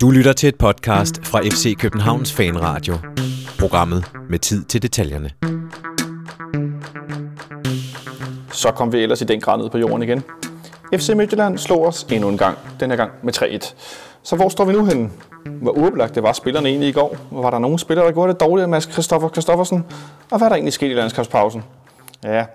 Du lytter til et podcast fra FC Københavns Fanradio. Programmet med tid til detaljerne. Så kom vi ellers i den grad ned på jorden igen. FC Midtjylland slog os endnu en gang, den her gang med 3-1. Så hvor står vi nu henne? Hvor uoplagt det var spillerne egentlig i går? Var der nogen spillere, der gjorde det dårligt, Mads Christoffer Christoffersen? Og hvad er der egentlig sket i landskabspausen? Ja,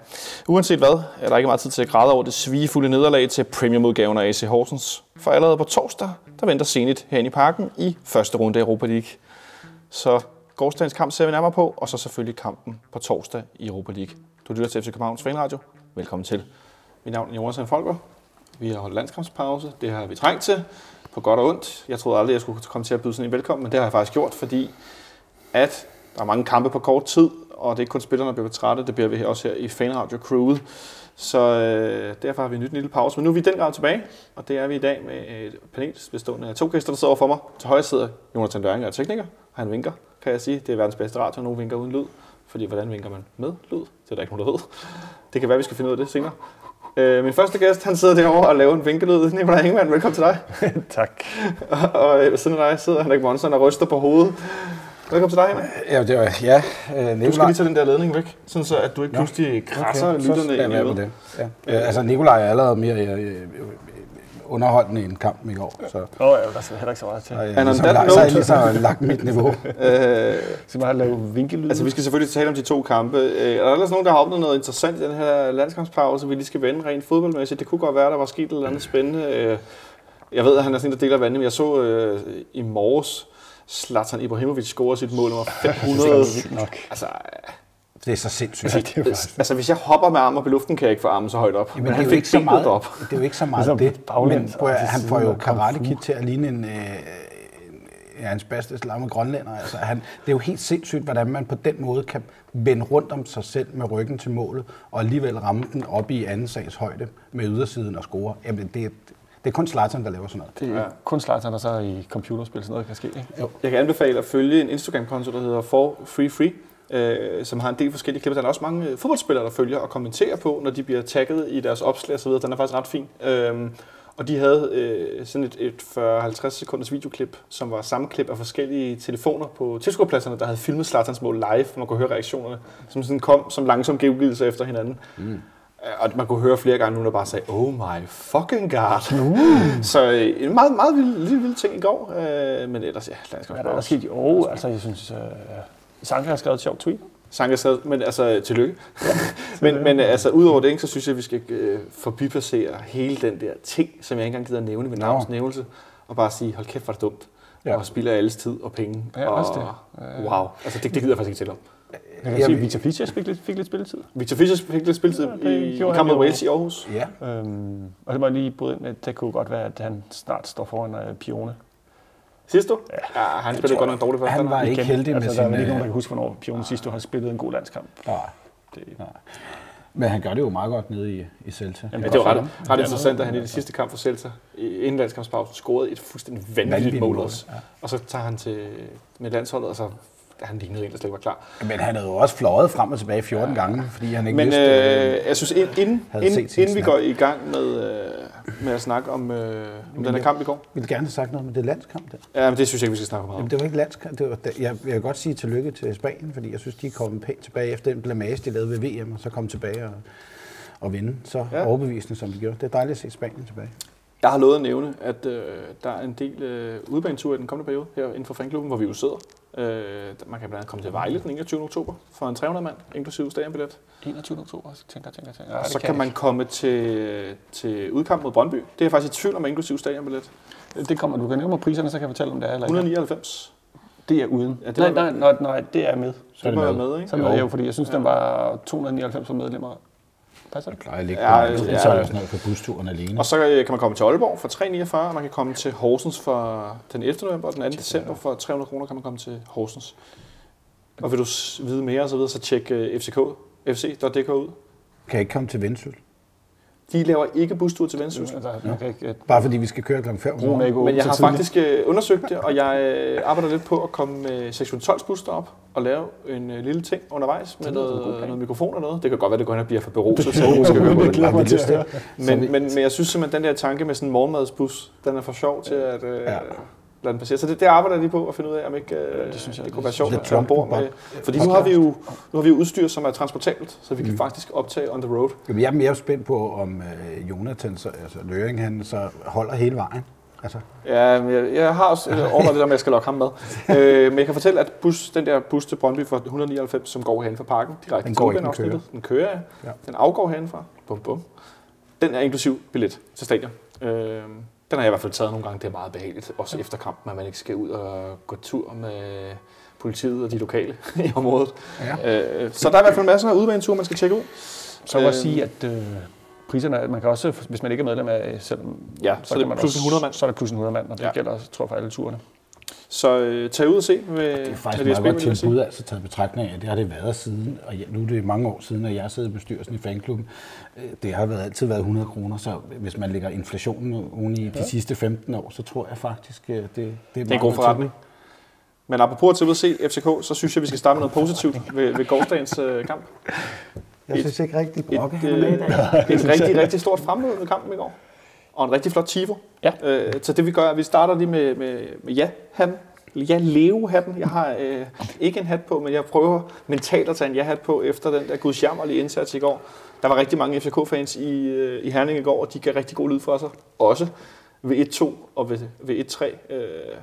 uanset hvad, er der ikke meget tid til at græde over det svigefulde nederlag til premiumudgaven af AC Horsens. For allerede på torsdag, der venter Zenit herinde i parken i første runde af Europa League. Så gårdsdagens kamp ser vi nærmere på, og så selvfølgelig kampen på torsdag i Europa League. Du lytter til FC Københavns Fanradio. Velkommen til. Mit navn er Jonas Folker. Vi har holdt landskampspause. Det har vi trængt til på godt og ondt. Jeg troede aldrig, jeg skulle komme til at byde sådan en velkommen, men det har jeg faktisk gjort, fordi at der er mange kampe på kort tid, og det er ikke kun spillerne, der bliver trætte, det bliver vi også her i Fanradio Crewet. Så øh, derfor har vi en nyt lille pause. Men nu er vi den grad tilbage, og det er vi i dag med et panel bestående af to gæster, der sidder for mig. Til højre sidder Jonathan Døring, der er tekniker. Han vinker, kan jeg sige. Det er verdens bedste radio, nu vinker uden lyd. Fordi hvordan vinker man med lyd? Det er der ikke nogen, der ved. Det kan være, vi skal finde ud af det senere. Øh, min første gæst, han sidder derovre og laver en vinkelyd. Nikolaj Ingemann, velkommen til dig. tak. og, og ved siden af dig sidder Henrik Monsen og ryster på hovedet. Velkommen til dig, Henrik. Ja, det var, ja øh, Du skal lige tage den der ledning væk, sådan så at du ikke pludselig krasser okay, lytterne så ind i det. Ja. Øh, altså, Nikolaj er allerede mere øh, øh, underholdende end kampen i går. Så, Åh, oh, ja, der er heller ikke så meget til. og, jeg, And on ligesom, that lagt, så har jeg ligesom lagt mit niveau. Øh, Så bare lave vinkelyd. altså, vi skal selvfølgelig tale om de to kampe. Øh, er der ellers nogen, der har opnået noget interessant i den her landskampspause, vi lige skal vende rent fodboldmæssigt? Det kunne godt være, der var sket et eller andet spændende. Øh, jeg ved, at han er sådan en, der deler vandet, men jeg så øh, i morges, Zlatan Ibrahimovic score sit mål nummer 500. nok. altså, Det er så sindssygt. det er faktisk... altså, hvis jeg hopper med armen op i luften, kan jeg ikke få armen så højt op. Jamen, men det han er fik ikke så meget, op. det er jo ikke så meget Ligesom det. baglæns Men, og han får jo Karate Kid til at ligne en, øh, ja, hans bedste slamme grønlænder. Altså, han, det er jo helt sindssygt, hvordan man på den måde kan vende rundt om sig selv med ryggen til målet, og alligevel ramme den op i anden sags højde med ydersiden og score. Jamen, det, er- det er kun Zlatan, der laver sådan noget. Det er Ja. kun Zlatan, der så i computerspil sådan noget kan ske. Ikke? Jeg kan anbefale at følge en Instagram-konto, der hedder For Free Free, øh, som har en del forskellige klip. Der er også mange øh, fodboldspillere, der følger og kommenterer på, når de bliver tagget i deres opslag osv. Den er faktisk ret fin. Øhm, og de havde øh, sådan et, et 40-50 sekunders videoklip, som var samme klip af forskellige telefoner på tilskuerpladserne, der havde filmet Zlatans mål live, hvor man kunne høre reaktionerne, som sådan kom som langsom gengivelser efter hinanden. Mm. Og man kunne høre flere gange, nogen der bare sagde, oh my fucking god. Uh. Så øh, en meget, meget vild, lille, lille ting i går. Øh, men ellers, ja, lad os Hvad er der, sket i år? Altså, jeg synes, uh, Sanka har skrevet et sjovt tweet. Sanka sad, men altså, tillykke. men, men altså, udover det, ikke, så synes jeg, at vi skal øh, forbipassere hele den der ting, som jeg ikke engang gider at nævne ved navns nævnelse, og bare sige, hold kæft, hvor er det dumt. Ja. Ja. Og spilder alles tid og penge. Ja, og, også det. Wow, altså det, det gider jeg faktisk ikke til om. Jeg kan sige, at Victor Fischer fik lidt, fik lidt spilletid. Victor Fischer fik lidt spilletid Ja, det i, i kampen mod. Wales i Aarhus. Ja. Øhm, og det må jeg lige bryde ind med, det kunne godt være, at han snart står foran uh, Pione. Sidst du? Ja, ja han spillede godt nok dårligt først. Han var ikke Igen. heldig med altså, der er sin... ikke nogen, der øh, kan huske, hvornår Pione sidst du har spillet en god landskamp. Nej, Det, nej. Men han gør det jo meget godt nede i, i Celta. Ja, det var ret, ret interessant, at han i det sidste kamp for Celta, i- inden landskampspausen, scorede et fuldstændig vanvittigt mål, også. ja. Og så tager han til med landsholdet, og så han lignede en, der slet ikke var klar. Men han havde jo også fløjet frem og tilbage 14 gange, fordi han ikke Men vidste... øh, jeg synes, ind- inden, inden, inden vi går i gang med, øh, med at snakke om, øh, om den her kamp i går. ville gerne have sagt noget med det landskamp der. Ja, men det synes jeg ikke, vi skal snakke om. Jamen, det var ikke landskamp. Det var, jeg, jeg vil godt sige tillykke til Spanien, fordi jeg synes, de er kommet pænt tilbage efter den blamage, de lavede ved VM, og så kom tilbage og, og vinde. Så Ja. ja. overbevisende, som de gjorde. Det er dejligt at se Spanien tilbage. Jeg har lovet at nævne, at øh, der er en del øh, udbaneture i den kommende periode her inden for fanklubben, hvor vi jo sidder. Øh, man kan blandt andet komme til Vejle den 21. oktober for en 300 mand, inklusive stadionbillet. 21. oktober, tænker, tænker, tænker. Ja, Og det så kan man komme til, til udkamp mod Brøndby. Det er jeg faktisk i tvivl om, inklusive stadionbillet. Det kommer, du kan nævne mig priserne, så kan jeg fortælle, om det er eller ikke. 199. Det er uden. Ja, det nej, nej, nej, nej, det er med. Så er det det må med. med, ikke? Så er det jo, fordi jeg synes, den var 299 for medlemmer. Passer det? Plejer at ligge Ja, ja, ja. på, ja, er det sådan noget for busturen alene. Og så øh, kan man komme til Aalborg for 349, og man kan komme til Horsens for den 11. november, og den 2. december for 300 kroner kan man komme til Horsens. Og vil du vide mere og så videre, så tjek øh, FCK, fc.dk ud. Kan ikke komme til Vendsyssel. De laver ikke bustur til Vendsyssel. Altså, kan ikke, Bare fordi vi skal køre klokken 5 om morgenen. Men jeg har faktisk øh, undersøgt det, og jeg øh, arbejder lidt på at komme med sektion 12 bus op og lave en øh, lille ting undervejs med noget, noget mikrofon og noget. Det kan godt være, det går hen og bliver for beruset, så du skal høre på det. glæder mig til at høre. Men, men, men jeg synes simpelthen, den der tanke med sådan en morgenmadsbus, den er for sjov til at... Øh, Ja. Lade den passere. Så det, det arbejder de på at finde ud af, om ikke øh, det, synes jeg, det kunne være sjovt lidt at være ombord med. Fordi nu har, vi jo, nu har vi jo udstyr, som er transportabelt, så vi kan faktisk optage on the road. Jamen, jeg er mere spændt på, om øh, Jonathan, så, altså Løring, han så holder hele vejen. Altså, Ja, men jeg, jeg har også øh, overvejet med, at jeg skal lokke ham med. øh, men jeg kan fortælle, at bus, den der bus til Brøndby fra 199, som går hen fra parken, direkte Den til går ikke, den Tovbaneafsnittet, den kører, ja. Den afgår herindefra. Bum, bum. Den er inklusiv billet til stadion. Øh, den har jeg i hvert fald taget nogle gange. Det er meget behageligt, også efter kampen, at man ikke skal ud og gå tur med politiet og de lokale i området. Ja. Øh, så der er i hvert fald masser af udbaneture, man skal tjekke ud. Så vil jeg Øhm. sige, at øh, priserne, er- man kan også, hvis man ikke er medlem af selv, Ja, så er det man plus også, 100 mand. Så er det plus en 100 mand, og det ja. gælder, tror jeg, for alle turene. Så øh, tag ud og se ved, det er faktisk meget godt tilbud, altså taget betragtning af, det har det været siden, og ja, nu er det mange år siden, at jeg sidder i bestyrelsen i fanklubben. Øh, Det har været, altid været 100 kroner, så hvis man lægger inflationen oven i de sidste 15 år, så tror jeg faktisk, øh, det, det, Det er en god forretning. Men apropos at tage ud og se FCK, så synes jeg, vi skal starte med noget positivt ved, ved gårdsdagens øh, kamp. Jeg synes ikke rigtig, Brokke Et, han er med i dag. øh, et rigtig, rigtig stort fremmøde ved kampen i går. Og en rigtig flot tifo. Ja. Øh, så det vi gør, er, at vi starter lige med, med, med ja-hatten. Ja, Leo-hatten. Jeg har øh, ikke en hat på, men jeg prøver mentalt at tage en ja-hat på efter den der gudsjammerlige indsats i går. Der var rigtig mange FCK-fans i, øh, i Herning i går, og de gav rigtig god lyd for sig. Også ved 1-2 og ved, ved 1-3. Øh,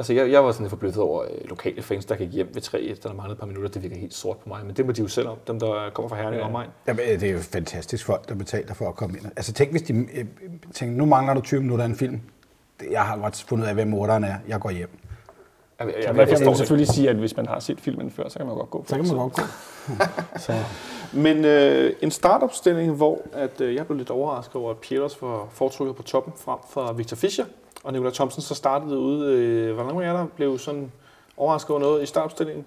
altså jeg, jeg var sådan lidt forbløffet over øh, lokale fans, der gik hjem ved 3-1, da der manglede et par minutter. Det virker helt sort på mig, men det må de jo selv om, dem der kommer fra Herning ja. Og mig. Jamen, øh, det er jo fantastisk folk, der betaler for at komme ind. Altså tænk, hvis de øh, tænker, nu mangler du 20 minutter af en film. Det- Jeg har godt fundet ud af, hvem morderen er. Jeg går hjem. Jeg, jeg, jeg, man jeg kan selvfølgelig sige, at hvis man har set filmen før, så kan man godt gå. Så kan man godt gå. Så, Men øh, en startopstilling, hvor at, øh, jeg blev lidt overrasket over, at Pieters var foretrukket på toppen frem for Victor Fischer, og Nikolaj Thomsen så startede ude. Øh, hvor mange af der blev sådan overrasket over noget i startopstillingen?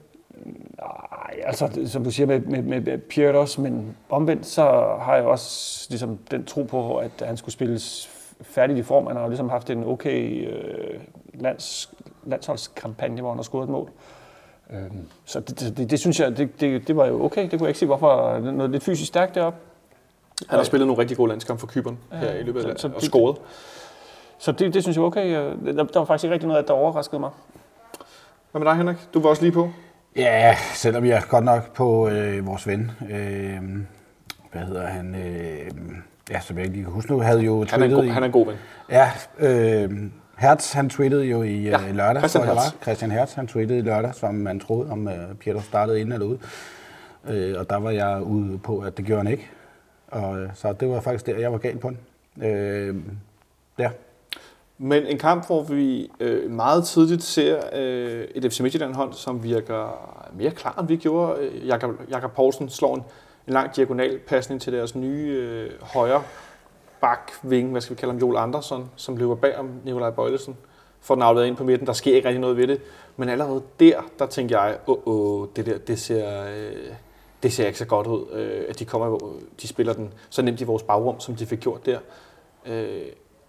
nej, altså, som du siger med, med, med, Pietos, men omvendt så har jeg også ligesom, den tro på, at han skulle spilles færdigt i form. Han har jo ligesom haft en okay øh, lands, landsholdskampagne, hvor han har scoret et mål. Øhm, så det, det, det, synes jeg, det, det, det var jo okay. Det kunne jeg ikke se, hvorfor noget lidt fysisk stærkt deroppe. Han har spillet nogle rigtig gode landskampe for Kyberen Ja, her i løbet af så- så og det- scoret. Så det, det synes jeg var okay. Øh, Der, der var faktisk ikke rigtig noget, der overraskede mig. Hvad med dig, Henrik? Du var også lige på. Ja, selvom jeg er godt nok på øh, vores ven. Øh, hvad hedder han? Øh, ja, som jeg ikke lige kan huske nu, havde jo Han er god, i... han er en god ven. Ja, øh, Hertz, han tweetede jo i Ja, ja, lørdag, Christian Hertz. var. Christian Hertz, han tweetede i lørdag, som man troede, om uh, Pieter startede inden eller ude. Øh, og der var jeg ude på, at det gjorde han ikke. Og, øh, så det var faktisk der, jeg var galt på den. Øh, ja. Men en kamp, hvor vi øh, meget tidligt ser øh, et FC Midtjylland-hold, som virker mere klar, end vi gjorde. Øh, Jakob, Jakob Poulsen slår en, en lang diagonal pasning til deres nye øh, højre bak wing, hvad skal vi kalde ham, Joel Andersen, som løber bag om Nikolaj Bøjlesen, får den afleveret ind på midten. Der sker ikke rigtig noget ved det. Men allerede der, der tænker jeg, åh, oh, oh, det der, det ser, øh, det ser ikke så godt ud, øh, at de kommer, øh, de spiller den så nemt i vores bagrum, som de fik gjort der. Øh,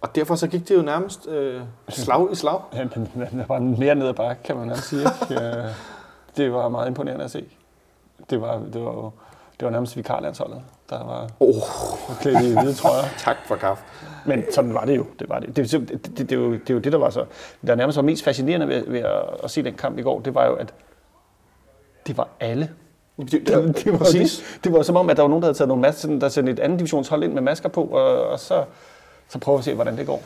og derfor så gik det jo nærmest øh, slag i slag. Ja, men den var mere ned ad bakke, kan man nærmest sige. Øh, det var meget imponerende at se. Det var, det var, jo, det var nærmest vikarlandsholdet, der var Oh, klædt i hvide trøjer. tak for kaffe. Men sådan var det jo. Det, var det. Det, det, det, det, det, er jo, det jo det, der var så... Der nærmest var mest fascinerende ved, ved at, at se den kamp i går, det var jo, at det var alle. Det, det, Det, det, var, præcis. det, det var som om, at der var nogen, der havde taget nogle masker, der sendte et andet divisionshold ind med masker på, og, og så, så prøve at se, hvordan det går.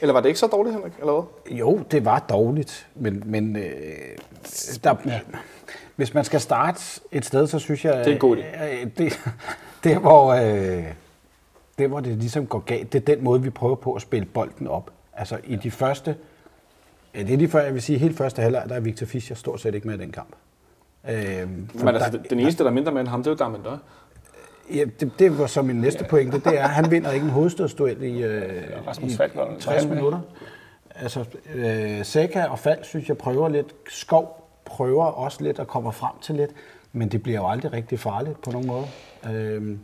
Eller var det ikke så dårligt, Henrik? Eller hvad? Jo, det var dårligt, men, men øh, der, ja. hvis man skal starte et sted, så synes jeg... Det er en god Øh, det, det, hvor, øh, det, hvor det ligesom går galt, det er den måde, vi prøver på at spille bolden op. Altså i de første... Ja, det er lige før, jeg vil sige, helt første halvleg, der er Victor Fischer stort set ikke med i den kamp. Øh, Men altså, den eneste, der er mindre med end ham, det er jo Damendøj. Ja, det, det var så min næste pointe, det er, at han vinder ikke en hovedstødsduel i, øh, i Falk var- 60 var minutter. Altså, øh, Seca og Falk, synes jeg, prøver lidt. Skov prøver også lidt og kommer frem til lidt, men det bliver jo aldrig rigtig farligt på nogen måde. Øh,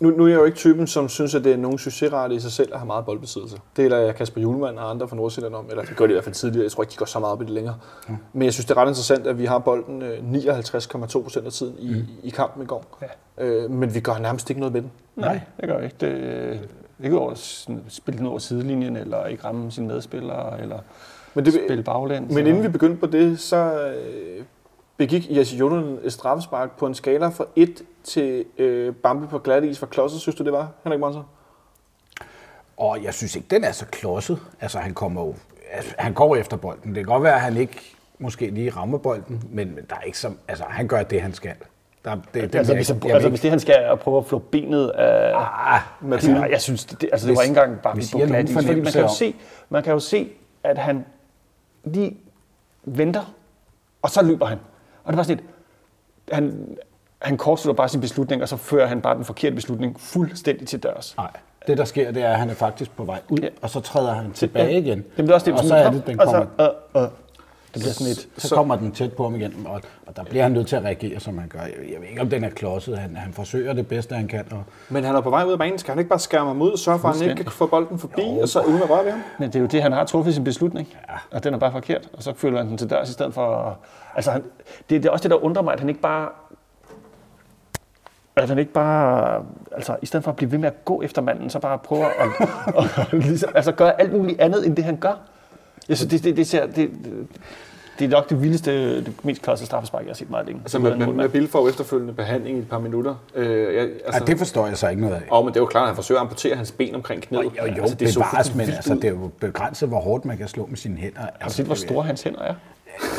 Nu, nu er jeg jo ikke typen, som synes, at det er nogen succesrate i sig selv at have meget boldbesiddelse. Det er jeg Kasper Julemand og andre fra Nordsjælland om, eller det gør de i hvert fald tidligere. Jeg tror ikke, de går så meget op i det længere. Mm. Men jeg synes, det er ret interessant, at vi har bolden øh, 59,2 procent af tiden i, mm. i kampen i går. Ja. Øh, men vi gør nærmest ikke noget med den. Nej, det gør vi ikke. Det, Ikke over sådan, spille den over sidelinjen, eller ikke ramme sine medspillere, eller Men, det, spille baglæns. men inden vi begyndte på det, så øh, begik Jesse Jonen et straffespark på en skala fra 1 til øh, Bambi på glat is. Hvor klodset synes du, det var, Henrik Monser? Og jeg synes ikke, den er så klodset. Altså, han kommer jo, altså, han går efter bolden. Det kan godt være, at han ikke måske lige rammer bolden, men men der er ikke som, altså, han gør det, han skal. Der, det, det, Altså, hvis, jeg altså, hvis det han skal er at prøve at flå benet af... Ah, Altså, jeg, jeg synes, det, altså, det var Hvis- ikke engang bare på glat Man kan, jo om- se, man kan jo se, at han lige venter, og så løber han. Og det var sådan et, han, han kortslutter bare sin beslutning, og så fører han bare den forkerte beslutning fuldstændig til dørs. Nej, det der sker, det er, at han er faktisk på vej ud, Ja. og så træder han tilbage igen. Det er også det, og så er det, den og så, kommer, øh, øh. Det bliver sådan et... så kommer den tæt på ham igen, og, og der bliver han nødt til at reagere, som han gør. Jeg, jeg ved ikke, om den er klodset. Han, han forsøger det bedste, han kan. Og, Men han er på vej ud af banen. Skal han ikke bare skærme ham ud og sørge for, at han ikke kan få bolden forbi, og så uden at røre ved ham? Men det er jo det, han har truffet sin beslutning, ja. og den er bare forkert, og så følger han den til dørs i stedet for... Altså, han, det, det er også det, der undrer mig, at han ikke bare... At han ikke bare, altså i stedet for at blive ved med at gå efter manden, så bare prøver at, at, at ligesom, altså gøre alt muligt andet, end det han gør. Jeg synes, det, det, det, ser, det, det, det er nok det vildeste, det mest klasse straffespark, jeg har set meget længe. Altså med, målmand. med Bill får efterfølgende behandling i et par minutter. Øh, jeg, altså, ja, det forstår jeg så ikke noget af. Åh, men det er jo klart, at han forsøger at amputere hans ben omkring knæet. Jo, jo, altså, det så bevares, fuldstændig men altså, det er jo begrænset, hvor hårdt man kan slå med sine hænder. Har du Altså, set, hvor det- store hans hænder er?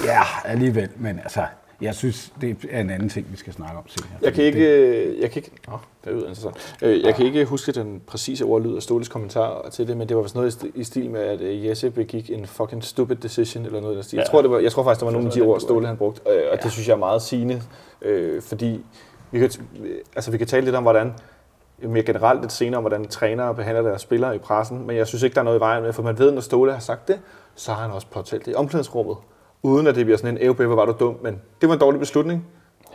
Ja, alligevel, men altså, jeg synes, det er en anden ting, vi skal snakke om senere. Jeg kan ikke, det- øh, jeg kan ikke, nå, det er interessant. Øh, Jeg kan ikke huske den præcise ordlyd af Ståles kommentar til det, men det var vist noget i sti- i stil med, at øh, Jesse begik en fucking stupid decision, eller noget i den stil. Jeg, Ja. tror, det var, jeg tror faktisk, der var nogle af de ord. Ståle han brugte, øh, og det synes jeg er meget sigende, øh, fordi vi kan, øh, altså, vi kan tale lidt om, hvordan mere generelt lidt senere om, hvordan trænere behandler deres spillere i pressen, men jeg synes ikke, der er noget i vejen med, for man ved, når Ståle har sagt det, så har han også påtalt det i omklædningsrummet, uden at det bliver sådan en ævbæ, hvor var du dum, men det var en dårlig beslutning,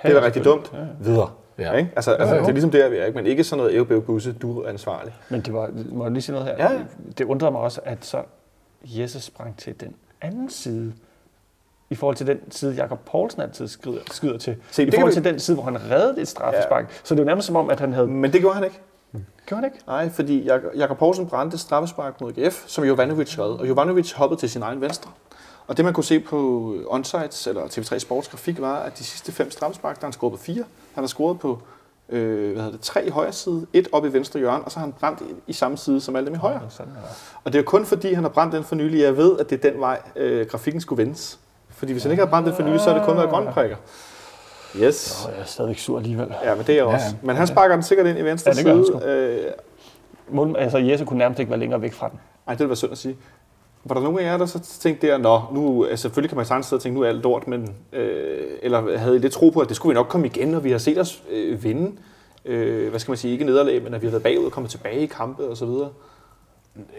det er da rigtig dumt, videre. Ja. Ja. Ikke? Altså, altså, Jo, jo. det er ligesom der, vi er, ikke? men ikke sådan noget ævbæv busse, du er ansvarlig. Men det var, må jeg lige sige noget her? Ja, ja. Det undrede mig også, at så Jesse sprang til den anden side, i forhold til den side, Jakob Poulsen altid skrider, skyder til. Se, I forhold vi- til den side, hvor han reddede et straffespark. Ja. Så det var nærmest som om, at han havde... Men det gjorde han ikke. Gjorde han ikke? Nej, fordi Jak- Jakob Poulsen brændte straffespark mod GF, som Jovanovic havde, og Jovanovic hoppede til sin egen venstre. Og det man kunne se på Onsites, eller TV3 Sports grafik, var, at de sidste fem straffespark, der han scoret på fire. Han har scoret på øh, hvad hedder det, tre i højre side, et op i venstre hjørne, og så har han brændt i, i samme side som alle dem i højre. Sådan er det. Og det er kun fordi, han har brændt den for nylig, jeg ved, at det er den vej, øh, grafikken skulle vendes. Fordi hvis han ikke har brændt den for nylig, så er det kun været grønne prikker. Yes. Og jeg er stadigvæk sur alligevel. Ja, men det er jeg Ja, også. ja. Men han sparker den sikkert ind i venstre Ja, det gør han side. sgu. Øh, Mål, altså, Jesse kunne nærmest ikke være længere væk fra den. ej, det ville være synd at sige. Var der nogen af jer, der så tænkte der, nå, nu, altså, selvfølgelig kan man sagtens sidde og tænke, nu er alt lort, men, øh, eller havde I lidt tro på, at det skulle vi nok komme igen, og vi har set os øh, vinde, øh, hvad skal man sige, ikke nederlag, men at vi har været bagud og kommet tilbage i kampe og så videre.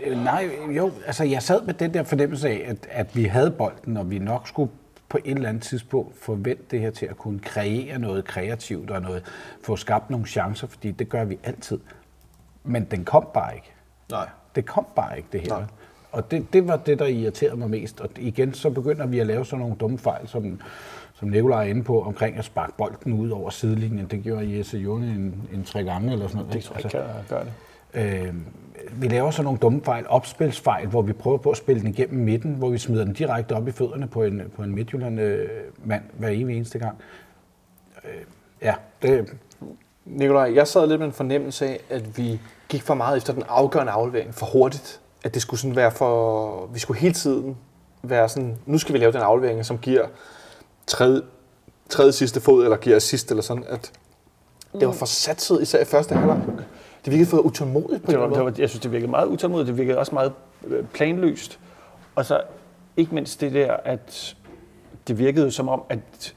Øh, Nej, jo, altså jeg sad med den der fornemmelse af, at, at vi havde bolden, og vi nok skulle på et eller andet tidspunkt forvente det her til at kunne kreere noget kreativt og noget, få skabt nogle chancer, fordi det gør vi altid. Men den kom bare ikke. Nej. Det kom bare ikke, det her. Nej. Og det, det var det, der irriterede mig mest. Og igen, så begynder vi at lave sådan nogle dumme fejl, som, som Nikolaj er inde på, omkring at sparke bolden ud over sidelinjen. Det gjorde Jesse Jone en, en tre gange eller sådan noget. Det tror jeg ikke kan gøre det. Øh, vi laver sådan nogle dumme fejl, opspilsfejl, hvor vi prøver på at spille den igennem midten, hvor vi smider den direkte op i fødderne på en, på en Midtjylland-mand hver evig eneste gang. Øh, ja, det, Nikolaj, jeg sad lidt med en fornemmelse af, at vi gik for meget efter den afgørende aflevering for hurtigt. At det skulle sådan være for... Vi skulle hele tiden være sådan, nu skal vi lave den aflevering, som giver tredje, tredje sidste fod, eller giver assist, eller sådan. At det var for satset, især i første halvleg. Det virkede for utålmodigt på Det var, det var, jeg synes, det virkede meget utålmodigt. Det virkede også meget øh, planløst. Og så ikke mindst det der, at det virkede som om, at,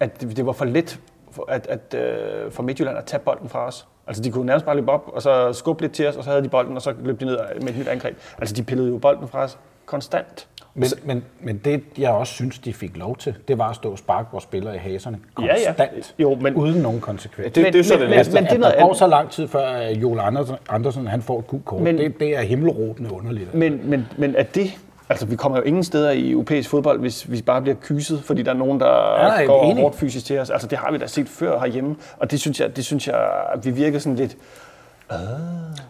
at det det var for let for, at, at, øh, for Midtjylland at tage bolden fra os. Altså, de kunne nærmest bare løbe op, og så skubbe lidt til os, og så havde de bolden, og så løb de ned med et nyt angreb. Altså, de pillede jo bolden fra os konstant. men, men, men det, jeg også synes, de fik lov til, det var at stå og sparke vores spillere i haserne. Ja, ja. Konstant. Jo, men- Uden nogen konsekvens. Det, det er så men- det men- næste. men det er at noget der går så lang tid før, at Joel Andersen, Andersen han får et gult kort, Men- det, det er himmelråbende underligt. Men, men, men at det... Altså, vi kommer jo ingen steder i europæisk fodbold, hvis vi bare bliver kyset, fordi der er nogen, der Ja, går enig. hårdt fysisk til os. Altså, det har vi da set før herhjemme, og det synes jeg, det synes jeg vi virker sådan lidt...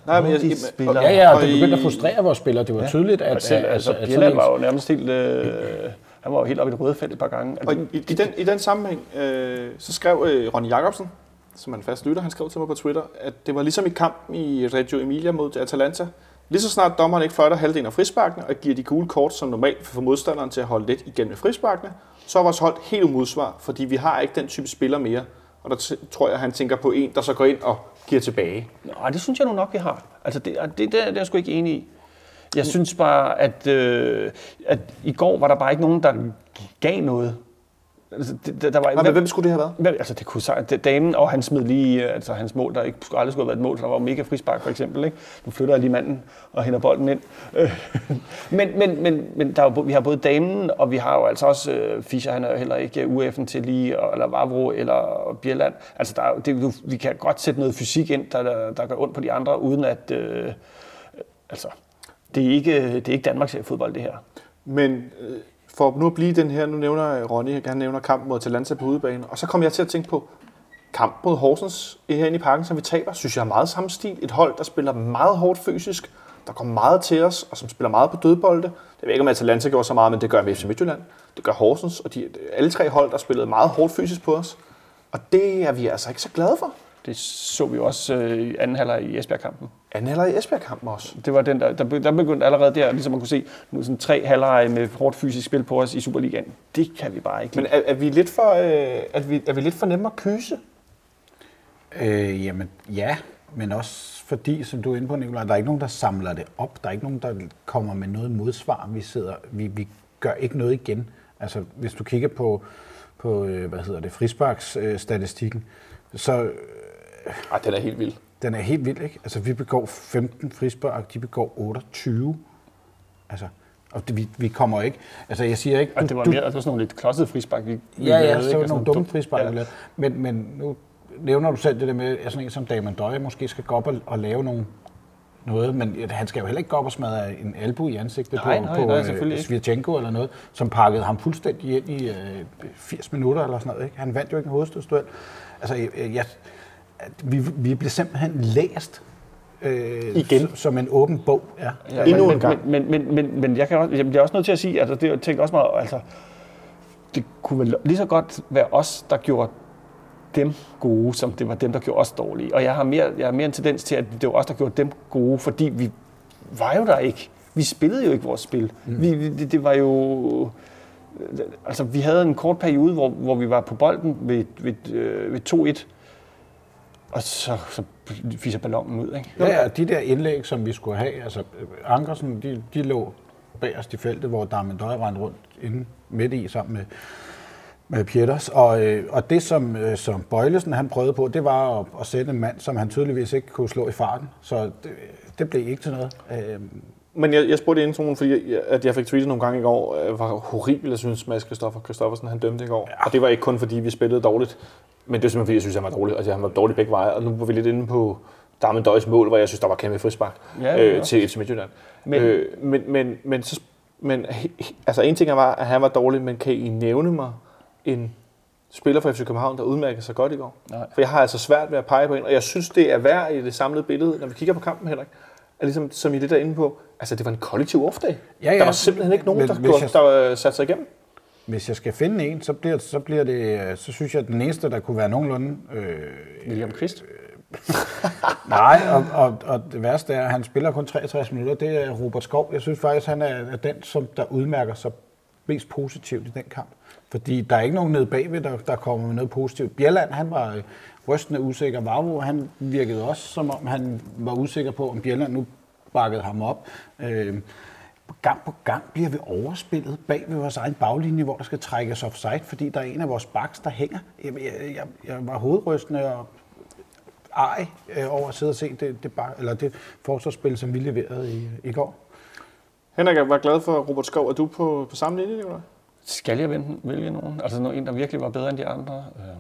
Nej, men jeg, de spiller. Ja, ja, og det begyndte at frustrere vores spillere. Det var ja. tydeligt, at, Og selv, at, altså, at, at Bjelland var jo nærmest helt... Øh, han var jo helt oppe i det røde felt et par gange. Og i, i, den, i den sammenhæng, øh, så skrev øh, Ronny Jacobsen, som er en fast lytter, han skrev til mig på Twitter, at det var ligesom i kampen i Reggio Emilia mod Atalanta. Lige så snart dommeren ikke fløjter halvdelen af frisparkene og giver de gule kort, som normalt får modstanderen til at holde lidt igen med frisparkene, så er vores hold helt umodsvar, fordi vi har ikke den type spiller mere. Og der t- tror jeg, han tænker på en, der så går ind og giver tilbage. Nej, det synes jeg nu nok, vi har. Altså, det, det, det, det er jeg sgu ikke enig i. Jeg synes bare, at, øh, at i går var der bare ikke nogen, der gav noget. Altså, det, der, der var, Nej, men hvem skulle det have været? Hvem, altså det kunne det- damen, og han smed lige, øh, altså hans mål, der ikke skulle aldrig skulle have været et mål, for der var mega frispark for eksempel, ikke? Nu flytter jeg lige manden og henter bolden ind. Øh, men men, men, men der er jo, vi har både damen, og vi har jo altså også, øh, Fischer, han er jo heller ikke UF'en til lige, eller Vavro, eller Bjelland. Altså der er, det, vi kan godt sætte noget fysik ind, der, der, der gør ondt på de andre, uden at, øh, altså, det er ikke, det er ikke Danmarks fodbold, det her. Men øh, for nu at blive den her, nu nævner Ronny, han nævner kampen mod Atalanta på udebane, og så kom jeg til at tænke på, kamp mod Horsens herinde i parken, som vi taber, synes jeg er meget samme stil. Et hold, der spiller meget hårdt fysisk, der kommer meget til os, og som spiller meget på dødbolde. Det ved jeg ikke, om Atalanta gjorde så meget, men det gør FC Midtjylland. Det gør Horsens, og de, alle tre hold, der spillede meget hårdt fysisk på os. Og det er vi altså ikke så glade for. Det så vi jo også øh, i anden halvleg i Esbjerg-kampen. Anden eller i Esbjerg-kampen også. Det var den, der, der, der begyndte allerede der, ligesom man kunne se, nu sådan tre halvleje med hårdt fysisk spil på os i Superligaen. Det kan vi bare ikke Men er, er, vi lidt for, øh, er, vi, er vi lidt for nemme at kyse? Øh, jamen, ja, men også fordi, som du er inde på, Nicolaj, der er ikke nogen, der samler det op. Der er ikke nogen, der kommer med noget modsvar. Vi, sidder, vi, vi gør ikke noget igen. Altså, hvis du kigger på, på øh, hvad hedder det, frisparksstatistikken, så øh, Ej, den er helt vild. Den er helt vild, ikke? Altså, vi begår 15 frispark, de begår 28. Altså, og det, vi, vi kommer ikke... Altså, jeg siger ikke... Og det var mere, det var sådan nogle lidt klodsede frispark, vi, vi Ja, ja, lavede, så var Og nogle dumme frispark, Ja. ja. men, men nu nævner du selv det der med, at sådan en som Damon Døje måske skal gå op og, og lave nogle, noget, men han skal jo heller ikke gå op og smadre en albu i ansigtet Nej, på, nej, på nej. Svirchenko eller noget, som pakkede ham fuldstændig ind i øh, 80 minutter eller sådan noget. Ikke? Han vandt jo ikke en hovedstødsduel. Altså, jeg, jeg, at vi, vi blev simpelthen læst øh, Igen. som en åben bog. Ja. Ja, Endnu men, en gang. Men, men, men, men, men jeg, kan også, jeg bliver også nødt til at sige, altså det jeg tænkte også meget, altså det kunne vel lige så godt være os, der gjorde dem gode, som det var dem, der gjorde os dårlige. Og jeg har mere, jeg har mere en tendens til, at det var os, der gjorde dem gode, fordi vi var jo der ikke. Vi spillede jo ikke vores spil. Mm. Vi, vi- det, det var jo... Altså, vi havde en kort periode, hvor, hvor vi var på bolden ved, ved, øh, ved 2-1, og så, så fiser ballonen ud, ikke? Ja, ja, de der indlæg, som vi skulle have, altså øh, Ankersen, de, de lå bagerst i feltet, hvor Darmen Døje rendte rundt inde midt i sammen med, med Pieters. Og, øh, og det, som, øh, som Bøjlesen han prøvede på, det var at, at sætte en mand, som han tydeligvis ikke kunne slå i farten. Så det, det blev ikke til noget. Øh, men jeg, jeg spurgte introen, fordi jeg, at jeg fik tweetet nogle gange i går, øh, var horribelt, jeg synes, Mads Christoffer Christoffersen han dømte i går. Ja. Og det var ikke kun fordi, vi spillede dårligt, men det er simpelthen fordi, jeg synes, han var dårlig. Altså, han var dårlig begge veje, og nu var vi lidt inde på Darmen Døjs mål, hvor jeg synes, der var kæmpe frispark Ja, ja, ja. øh, til FC Midtjylland. Men- Men, øh, men, men, men, så, men altså, en ting var, at han var dårlig, men kan I nævne mig en spiller fra FC København, der udmærkede sig godt i går? Nej. For jeg har altså svært ved at pege på en, og jeg synes, det er værd i det samlede billede, når vi kigger på kampen, Henrik, at ligesom, som I det der inde på, altså det var en kollektiv off-dag. Ja, ja. Der var simpelthen ikke nogen, Men der, gjorde, jeg- der øh, satte sig igennem. hvis jeg skal finde en, så bliver, så bliver det, øh, så synes jeg, at den eneste, der kunne være nogenlunde øh, William Kvist. Nej, og, og, og det værste er, at han spiller kun 63 minutter. Det er Robert Skov. Jeg synes faktisk, han er, den, som der udmærker sig mest positivt i den kamp. Fordi der er ikke nogen nede bagved, der, der kommer med noget positivt. Bjelland, han var øh, rystende usikker. Vavro, han virkede også, som om han var usikker på, om Bjelland nu bakkede ham op. Øh, gang på gang bliver vi overspillet bag ved vores egen baglinje, hvor der skal trækkes offside, fordi der er en af vores backs, der hænger. Jeg, jeg, jeg, var hovedrystende og ej øh, over at sidde og se det, det, bar, eller det forsvarsspil, som vi leverede i, i går. Henrik, jeg var glad for Robert Skov. Er du på, på samme linje, Nicolaj? Skal jeg vente, vælge nogen? Altså no- en, der virkelig var bedre end de andre? Øh,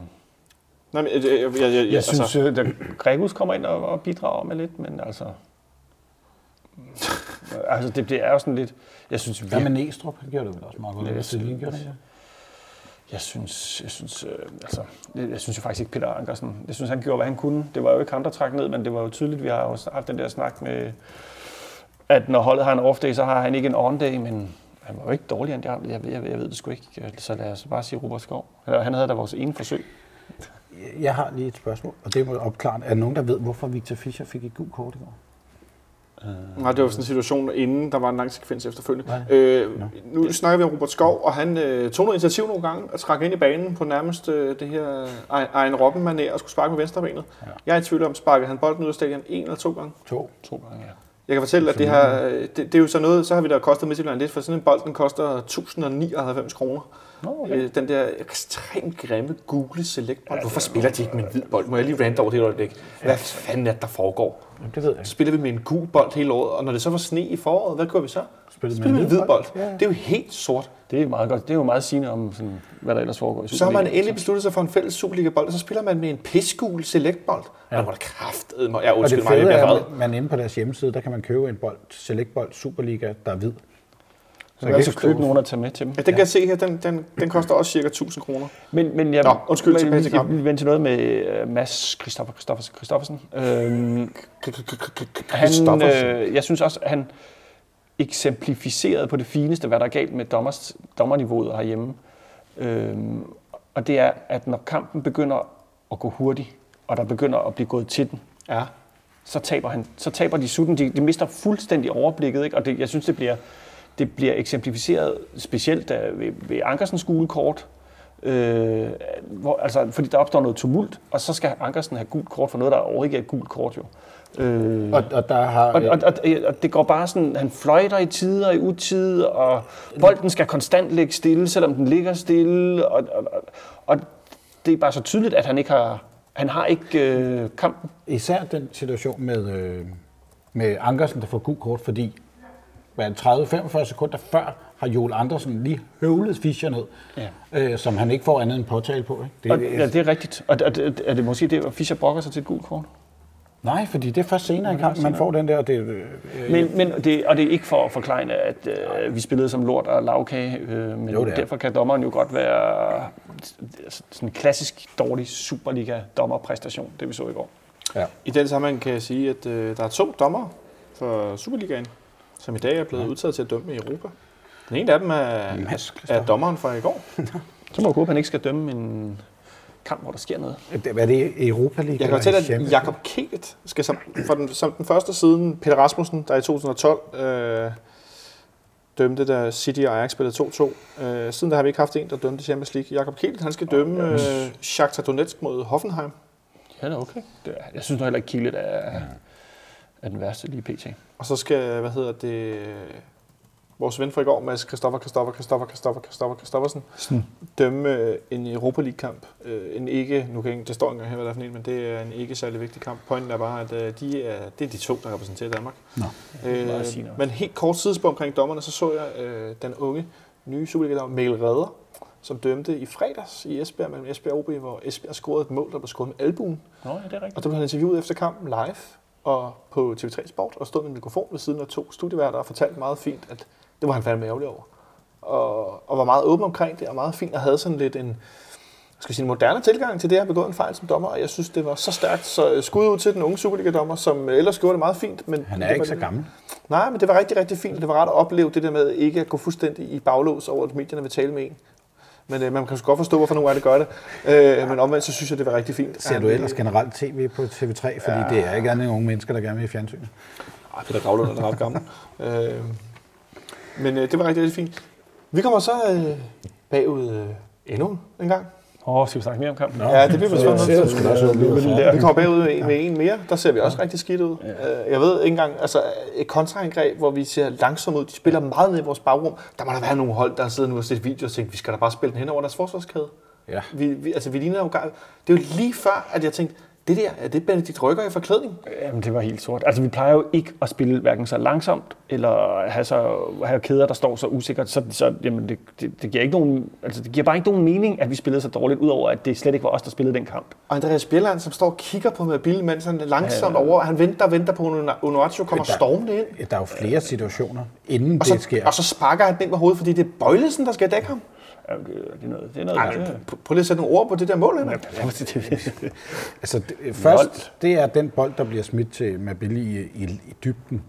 Nej, men jeg, jeg, jeg, jeg, jeg, Jeg synes, altså, at Gregus kommer ind og, og bidrager med lidt, men altså... altså, det, det er jo sådan lidt... Jeg synes Hvad virkelig... med Næstrup? Han gjorde det vel også meget godt. Ja, Ja, jeg synes- gjorde det, ja. Jeg synes, jeg synes, øh, altså, jeg, jeg synes jo faktisk ikke Peter Ankersen. Jeg synes, han gjorde, hvad han kunne. Det var jo ikke ham, der trak ned, men det var jo tydeligt, vi har også haft den der snak med, at når holdet har en off-day, så har han ikke en on-day, men han var jo ikke dårligere end det. Jeg, jeg, jeg ved det sgu ikke. Så lad os bare sige Robert Skov. Eller, Han havde da vores ene forsøg. Jeg har lige et spørgsmål, og det må opklare. Er der nogen, der ved, hvorfor Victor Fischer fik et gult kort i går? Nej, det var sådan en situation, inden der var en lang sekvens efterfølgende. Nej. Øh, nu snakker vi om Robert Skov, og han øh, tog noget initiativ nogle gange og trak ind i banen på nærmest øh, det her egen robben manér og skulle sparke med venstrebenet. Ja. Jeg er i tvivl om, sparkede han bolden ud af stadion en eller to gange. To. To gange, ja. Jeg kan fortælle, at det, her, det, det er jo så noget, så har vi da kostet Midtjylland lidt, for sådan en bold, den koster 1099 kroner. Nå, okay. Øh, den der ekstremt grimme Google Select bold. Hvorfor spiller de ikke med en hvid bold? Må jeg lige rante over det et øjeblik? Hvad fanden er det, der foregår? Jamen, det ved jeg Så ikke. spiller vi med en gul bold hele året, og når det så var sne i foråret, hvad gør vi så? Spiller vi med en hvid bold. Ja, ja. Det er jo helt sort. Det er meget godt. Det er jo meget sigende om, sådan, hvad der ellers foregår i Så har man endelig besluttet sig for en fælles Superliga-bold, og så spiller man med en pisgul Select-bold. Ja. Og mig. Jeg Og undskyld mig, jeg er, man inde på deres hjemmeside, der kan man købe en bold, Selectbold Superliga, der er hvid. Så kan altså købe nogen at tage med til dem. Ja, den kan jeg se her, den, den, den koster også cirka 1000 kroner. Men, men jeg, Nå, undskyld, men, tilbage til jeg kampen. vil vende til noget med uh, Mads Christoffer, Christoffersen. Christoffersen. Øhm, han, Christoffersen. øh, jeg synes også, at han eksemplificerede på det fineste, hvad der er galt med dommers, dommerniveauet herhjemme. Øhm, og det er, at når kampen begynder at gå hurtigt, og der begynder at blive gået til den, Ja. så taber, han, så taber de sutten. De, de mister fuldstændig overblikket, ikke? og det, jeg synes, det bliver, det bliver eksemplificeret specielt uh, ved, ved Ankersens gule kort, øh, hvor, altså, fordi der opstår noget tumult, og så skal Ankersen have gult kort for noget, der overhovedet ikke er et gult kort. Jo. Øh, Og, og der har... og, og, og, og det går bare sådan, han fløjter i tider og i utid, og bolden skal konstant ligge stille, selvom den ligger stille, og, og, og, det er bare så tydeligt, at han ikke har, han har ikke øh, kampen. Især den situation med, øh, med Ankersen, der får gul kort, fordi hvad, er det, 30-45 sekunder før har Joel Andersen lige høvlet Fischer ned, Ja. øh, som han ikke får andet end påtale på. Ikke? Og, ja, det er rigtigt. Og er det, er det måske det, at Fischer brokker sig til et gult kort? Nej, fordi det er først senere i kampen, man får den der... Det, øh, Men, men det, og det er ikke for at forklare, at øh, vi spillede som lort og lavkage, øh, men Jo, det er. derfor kan dommeren jo godt være sådan en klassisk dårlig Superliga-dommerpræstation, det vi så i går. ja. I den sammenhæng kan jeg sige, at øh, der er to dommer for Superligaen, som i dag er blevet udtaget til at dømme i Europa. Den ene af dem er, Mads er dommeren fra i går. Så må jeg håbe, at han ikke skal dømme en kamp, hvor der sker noget. Det- Er det Europa League? Jeg kan fortælle, at Jakob Kelt skal som, for den, som den første siden Peter Rasmussen, der i 2012 øh, dømte, da City og Ajax spillede 2-2. Øh, siden der har vi ikke haft en, der dømte Champions League. Jakob Kelt, han skal dømme øh, Shakhtar Donetsk mod Hoffenheim. Ja, det er okay. Det er, jeg synes nok heller ikke, Kielet er, er den værste lige pt. Og så skal, hvad hedder det, vores ven fra i går, Mads Christoffer, Christoffer, Christoffer, Christoffer, Christoffer, Christoffersen, dømme øh, en Europa League-kamp. Øh, En ikke, nu kan jeg ikke, det står ikke engang her, hvad det er for en, men det er en ikke særlig vigtig kamp. Pointen er bare, at øh, de er, det er de to, der repræsenterer Danmark. Nå. Øh, men helt kort tidsspur omkring dommerne, så så jeg øh, den unge, nye Superliga-dommer, Mikkel Redder, som dømte i fredags i Esbjerg mellem Esbjerg og OB, hvor Esbjerg scorede et mål, der blev scoret med albuen. Nå, ja, det er rigtigt. Og der blev han interviewet efter kampen live og på TV3 Sport, og stod med en mikrofon ved siden af to studieværter og fortalte meget fint, at det var han fandme ærgerlig over. Og, og var meget åben omkring det, og meget fint, og havde sådan lidt en, skal sige, en moderne tilgang til det, at have begået en fejl som dommer, og jeg synes, det var så stærkt. Så øh, skud ud til den unge Superliga-dommer, som ellers gjorde det meget fint. Men Han er ikke var, så gammel. Nej, men det var rigtig, rigtig fint. Det var ret at opleve det der med ikke at gå fuldstændig i baglås over, at medierne vil tale med en. Men øh, man kan sgu godt forstå, hvorfor nogle af det gør det. Øh, men omvendt, så synes jeg, det var rigtig fint. Ser du ellers generelt tv på TV3? Fordi ja. det er ikke andet end unge mennesker, der gerne vil i fjernsynet. Ej, Peter Gravlund er ret gammel. øh, men øh, det var rigtig, rigtig fint. Vi kommer så øh, bagud øh, endnu en gang. Åh, oh, skal vi snakke mere om kampen? Ja, det bliver spændende. så- så- så- så- så- så- så- Vi kommer bagud med, med en mere. Der ser vi også rigtig skidt ud. Øh, Jeg ved ikke engang, altså et kontraangreb, hvor vi ser langsomt ud. De spiller meget ned i vores bagrum. Der må der være nogle hold, der sidder nu og set video og tænker, vi skal da bare spille den hen over deres forsvarskæde. Ja. Vi, vi, altså, vi ligner jo gar- Det er jo lige før, at jeg tænkte, det der, er det Benedikt Rykker i forklædning? Jamen, det var helt sort. Altså, vi plejer jo ikke at spille hverken så langsomt, eller have, så, have kæder, der står så usikkert. Så, så jamen, det, det, det, giver ikke nogen, altså, det giver bare ikke nogen mening, at vi spillede så dårligt, udover at det slet ikke var os, der spillede den kamp. Og Andreas Bjelland, som står og kigger på med bil, mens han langsomt over. Han venter og venter på, at Onuaccio kommer Der- stormende ind. Der er jo flere situationer, inden Og det så, sker. og så sparker han den ind på hovedet, fordi det er Bøjlesen, der skal dække ham. Ja, det, det er noget. Det er noget. Ej, pr- prøv lige at sætte nogle ord på det der mål, Henrik. Altså, det, først, det er den bold, der bliver smidt til Mabili i, i, i dybden.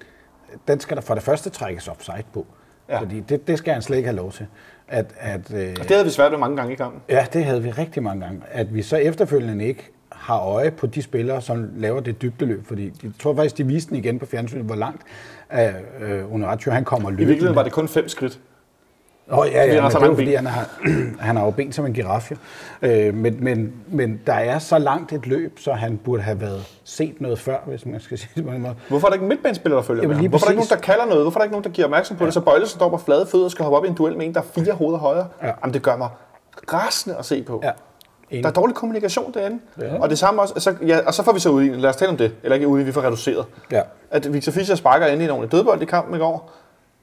Den skal der for det første trækkes offside på. Ja. Fordi det, det skal han slet ikke have lov til. At, at, øh, Det havde vi svært ved mange gange i kampen. ja, det havde vi rigtig mange gange. At vi så efterfølgende ikke har øje på de spillere, som laver det dybdeløb. Fordi jeg tror faktisk, de viste den igen på fjernsynet, hvor langt øh, øh, Unaratio, han kommer I løbende. virkeligheden var det kun fem skridt. Oh, ja, han ja, har men det er fordi, han har, han har jo ben som en giraf. Øh, men, men, men der er så langt et løb, så han burde have været set noget før, hvis man skal sige det på den måde. Hvorfor er der ikke en midtbanespiller, der følger Jamen, med? Hvorfor er der ikke nogen, der kalder noget? Hvorfor er der ikke nogen, der giver opmærksom på det? Så Bøjle står på flade fødder og skal hoppe op i en duel med en, der er fire hoveder højere. Ja. Jamen, det gør mig rasende at se på. Ja. Der er dårlig kommunikation derinde. Ja. Og det samme også, så, ja, og så får vi så ud i, lad os tale om det, eller ikke ud i, vi får reduceret. Ja. At Victor Fischer sparker ind i en ordentlig dødbold i kampen i går,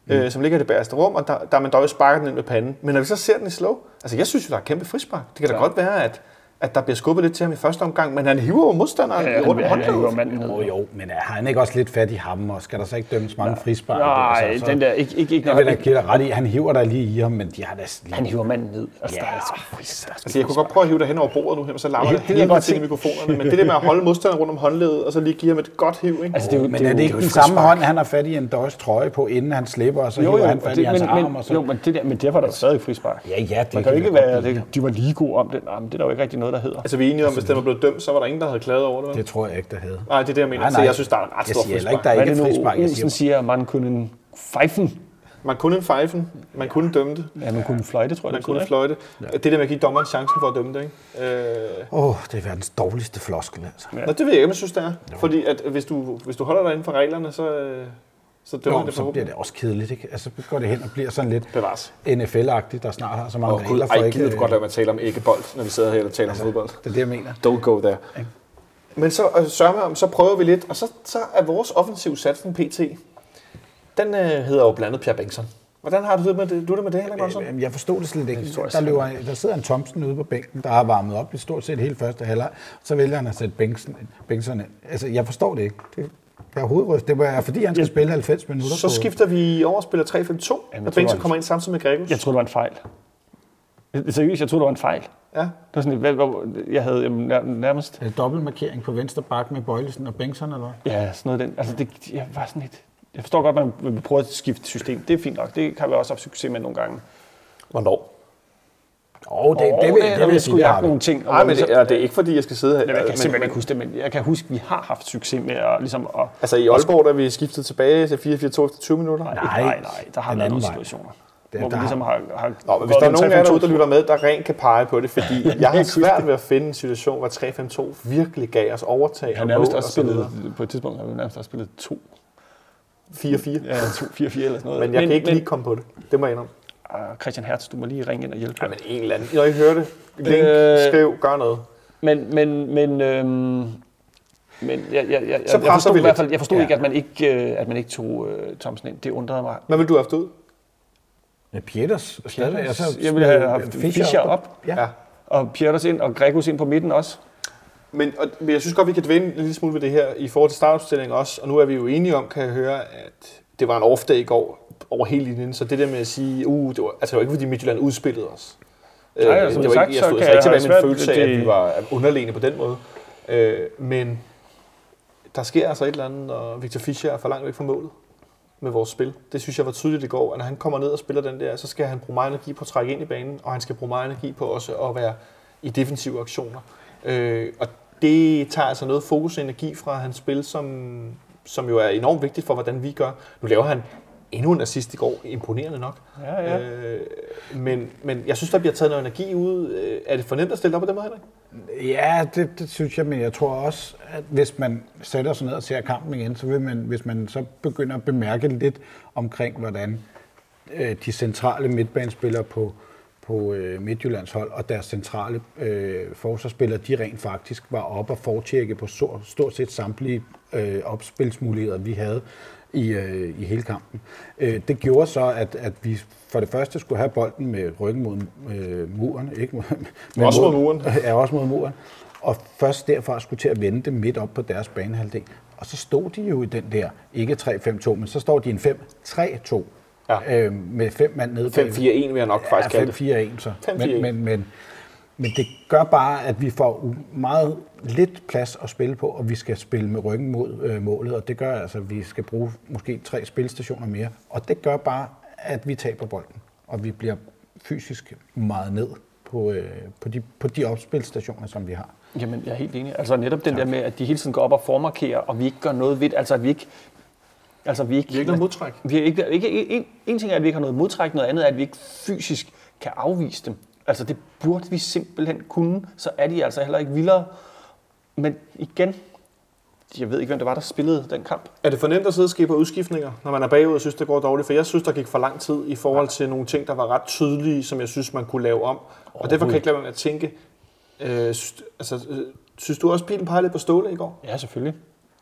mm. øh, som ligger i det bagerste rum, og der, der man dog sparker den ind med panden. Men når vi så ser den i slow, altså jeg synes jo, der er kæmpe frispark. Det kan da godt være, at, at der bliver skubbet lidt til ham i første omgang, men han hiver jo modstanderen Ja, ja, han, rundt om han, han hiver håndledet. manden ned. Jo, jo, men er, har han ikke også lidt fat i ham, og skal der så ikke dømmes mange frispark? Nej, Altså, så- den der, ikke, ikke, ikke Jeg vil da give dig ret i, han hiver der lige i ham, men de har da lige... han hiver manden ned. Altså, Ja. der er sgu Altså, jeg kunne godt prøve at hive dig hen over bordet nu, her, men så larmer det helt godt til mikrofonerne. Men det der med at holde modstanderen rundt om håndledet, og så lige give ham et godt hiv, ikke? Altså, det er jo, Men det er det ikke den samme hånd, han har fat i en døjs trøje på, inden han slipper, og så Jo, hiver jo, han og fat i hans men, arm, jo, men, det der, men derfor er der stadig frispark. Ja, ja, det kan jo ikke være, de var lige gode om det. Det er der jo ikke rigtig noget, der hedder. Altså, vi er enige om, hvis den var blevet dømt, så var der ingen, der havde klaget over det, vel? Det tror jeg ikke, der havde. Nej, det er det, jeg mener. Nej, Så nej. jeg synes, der er en ret Jeg stor siger heller ikke, frispark. der er Hvad er ikke det et nu, frispark. Jeg siger, siger, man kunne fejfen. Man kunne en fejfen, man kunne dømme det, Ja, man kunne fløjte, tror jeg, man det kunne kunne, fløjte. Det der med at give dommeren chancen for at dømme det, ikke? Øh, åh, oh, det er verdens dårligste floskel, altså. Nå, det ved jeg ikke, om jeg synes, det er. Fordi at hvis du, hvis du holder dig inden for reglerne, så, øh, så dømmer Jo, det så bliver det også kedeligt, ikke? Altså, så går det hen og bliver sådan lidt Bevares. NFL-agtigt, der snart har så mange gud, regler for ej, ikke... gider du godt lade mig tale om æggebold, når vi sidder her og taler om fodbold. Det er det, jeg mener. Don't go there. Men så øh, sørger om, så prøver vi lidt, og så, så er vores offensiv satsning PT, den øh, hedder jo blandt andet Pierre Bengtsson. Hvordan har du det med det, du det med det, Henrik Monson? Jamen, jeg forstod det slet ikke. Der, løber, der sidder en Thompson ude på bænken, der har varmet op i stort set hele første halvleg. Så vælger han at sætte Bengtsen ind. Altså, jeg forstår det ikke. Det, jeg er hovedryst. Det var fordi, han skal spille 90 minutter Så skifter vi over og spiller 3-5-2, Jamen, og Bengtsson tror, kommer ind samtidig med Gregus. Jeg troede, det var en fejl. Seriøst, jeg troede, det var en fejl. Ja. Det var sådan, hvad, jeg havde jamen, nær- nærmest... Er det dobbeltmarkering på venstre bak med Bøjlesen og Bengtsson, eller hvad? Ja, sådan noget den. Altså, det, jeg var sådan lidt... Jeg forstår godt, at man vil prøve at skifte system. Det er fint nok. Det kan vi også have succes med nogle gange. Hvornår? Åh, oh, det, det, Åh, det, vil, det, når vil vi jeg sige, skulle det har jagte vi. nogle ting. Nej, men det, er, det er ikke fordi, jeg skal sidde her. Jeg kan men- simpelthen ikke huske det, men jeg kan huske, at vi har haft succes med at, ligesom at... Altså i Aalborg, da vi skiftede tilbage til 4-4-2 efter 20 minutter. Nej, Nej, nej. Der har været nogle situationer. Det- hvor vi der ligesom har, har Nå, men hvis der er nogen af jer der lytter med, der rent kan pege på det, fordi jeg har svært ved at finde en situation, hvor 3-5-2 virkelig gav os overtag Jeg har og nærmest også spillet, på et tidspunkt har vi nærmest også spillet to. 4-4. Ja, to, fire, fire eller sådan noget. Men jeg kan ikke lige komme på det. Det må jeg indrømme. Uh, Christian Hertz, du må lige ringe ind og hjælpe. Ja, men en eller anden. Når I hører det, link, Øh, skriv, gør noget. Men, men, men, øhm, men jeg, jeg, jeg, jeg, Så jeg forstod, i hvert fald, jeg forstod Ja. ikke, at man ikke, øh, at man ikke tog øh, Thomsen ind. Det undrede mig. Hvad vil du have haft ud? Ja, Pieters. Stadigvæk. Og så Jeg ville have haft Fischer op. Ja. Ja. Og Pieters ind, og Gregos ind på midten også. Men, og, men jeg synes godt, vi kan dvæle en lille smule ved det her i forhold til startopstillingen også. Og nu er vi jo enige om, kan jeg høre, at det var en off-day i går over hele linjen. Så det der med at sige, uh, det var, altså, det var ikke fordi Midtjylland udspillede os. Øh, Nej, som det var sagt, ikke, jeg stod altså ikke tilbage med en følelse af, at vi var underlegne på den måde. Øh, men der sker altså et eller andet, og Victor Fischer er for langt væk fra målet med vores spil. Det synes jeg var tydeligt i går, at når han kommer ned og spiller den der, så skal han bruge meget energi på at trække ind i banen, og han skal bruge meget energi på også at være i defensive aktioner. Øh, og det tager altså noget fokus og energi fra hans spil, som, som jo er enormt vigtigt for, hvordan vi gør. Nu laver han endnu en assist i går, imponerende nok. Ja, ja. Øh, men, men jeg synes, der bliver taget noget energi ud. Øh, Er det for nemt at stille op på den måde, Henrik? Ja, det, det synes jeg, men jeg tror også, at hvis man sætter sig ned og ser kampen igen, så vil man, hvis man så begynder at bemærke lidt omkring, hvordan øh, de centrale midtbanespillere på, på øh, Midtjyllands hold og deres centrale øh, forsvarsspillere, de rent faktisk var oppe og fortjekke på stort, stort set samtlige øh, opspilsmuligheder, vi havde i, øh, i hele kampen. Øh, det gjorde så, at, at vi for det første skulle have bolden med ryggen mod øh, muren. Ikke? Men Også mod muren. Ja, også mod muren. Og først derfra skulle til at vende det midt op på deres banehalvdel. Og så stod de jo i den der, ikke 3-5-2, men så står de i en 5-3-2. Ja. øh, med fem mand nede. 5-4-1 vil jeg nok faktisk kalde det. Ja, 5-4-1 så. 5-4-1. Men, men, men, men det gør bare, at vi får meget lidt plads at spille på, og vi skal spille med ryggen mod øh, målet, og det gør altså, at vi skal bruge måske tre spilstationer mere. Og det gør bare, at vi taber bolden, og vi bliver fysisk meget ned på, øh, på, de, på de opspilstationer, som vi har. Jamen, jeg er helt enig. Altså netop den der med, at de hele tiden går op og formarkerer, og vi ikke gør noget ved det. Altså, at vi ikke... Altså, vi ikke, Vi har ikke noget modtræk. Vi har ikke, ikke, en, en ting er, at vi ikke har noget modtræk, noget andet er, at vi ikke fysisk kan afvise dem. Altså, det burde vi simpelthen kunne, så er de altså heller ikke vildere. Men igen, jeg ved ikke, hvem det var, der spillede den kamp. Er det for nemt at sidde og ske på udskiftninger, når man er bagud og synes, det går dårligt? For jeg synes, der gik for lang tid i forhold til nogle ting, der var ret tydelige, som jeg synes, man kunne lave om. Og derfor kan jeg ikke lade være med at tænke, øh, synes, altså, øh, synes du også, pilen pegede lidt på Ståle i går? Ja, selvfølgelig.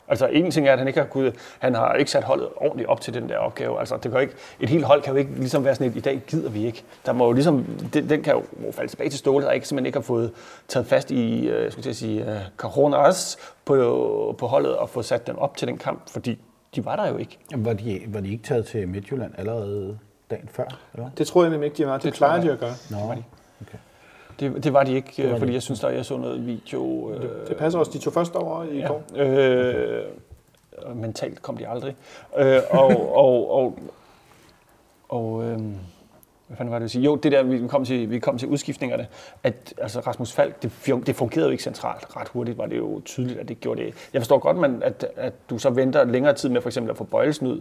Altså, en ting er, at han ikke har, kunnet, han har ikke sat holdet ordentligt op til den der opgave. Altså, det kan ikke, et helt hold kan jo ikke ligesom være sådan et, i dag gider vi ikke. Der må jo ligesom, den, den kan jo må falde tilbage til Ståle, der ikke, simpelthen ikke har fået taget fast i, øh, jeg skulle til at sige, uh, coronas på, på holdet og få sat dem op til den kamp, fordi de var der jo ikke. Var de, var de ikke taget til Midtjylland allerede dagen før? Eller? Det tror jeg nemlig ikke, de var. Det, det plejer jeg. de at gøre. Nå, okay. Det, det var de ikke, var de fordi ikke. jeg synes, der jeg så noget video. Øh, Det passer også. De to første år i ja, går. øh, og mentalt kom de aldrig. Øh, og, og, og, og øh, hvad fanden var det, sige? Jo, det der, vi kom til, vi kom til udskiftningerne, at altså Rasmus Falk, det, det fungerede jo ikke centralt. Ret hurtigt var det jo tydeligt, at det gjorde det. Jeg forstår godt, man, at, at du så venter længere tid med for eksempel at få bøjelsen ud,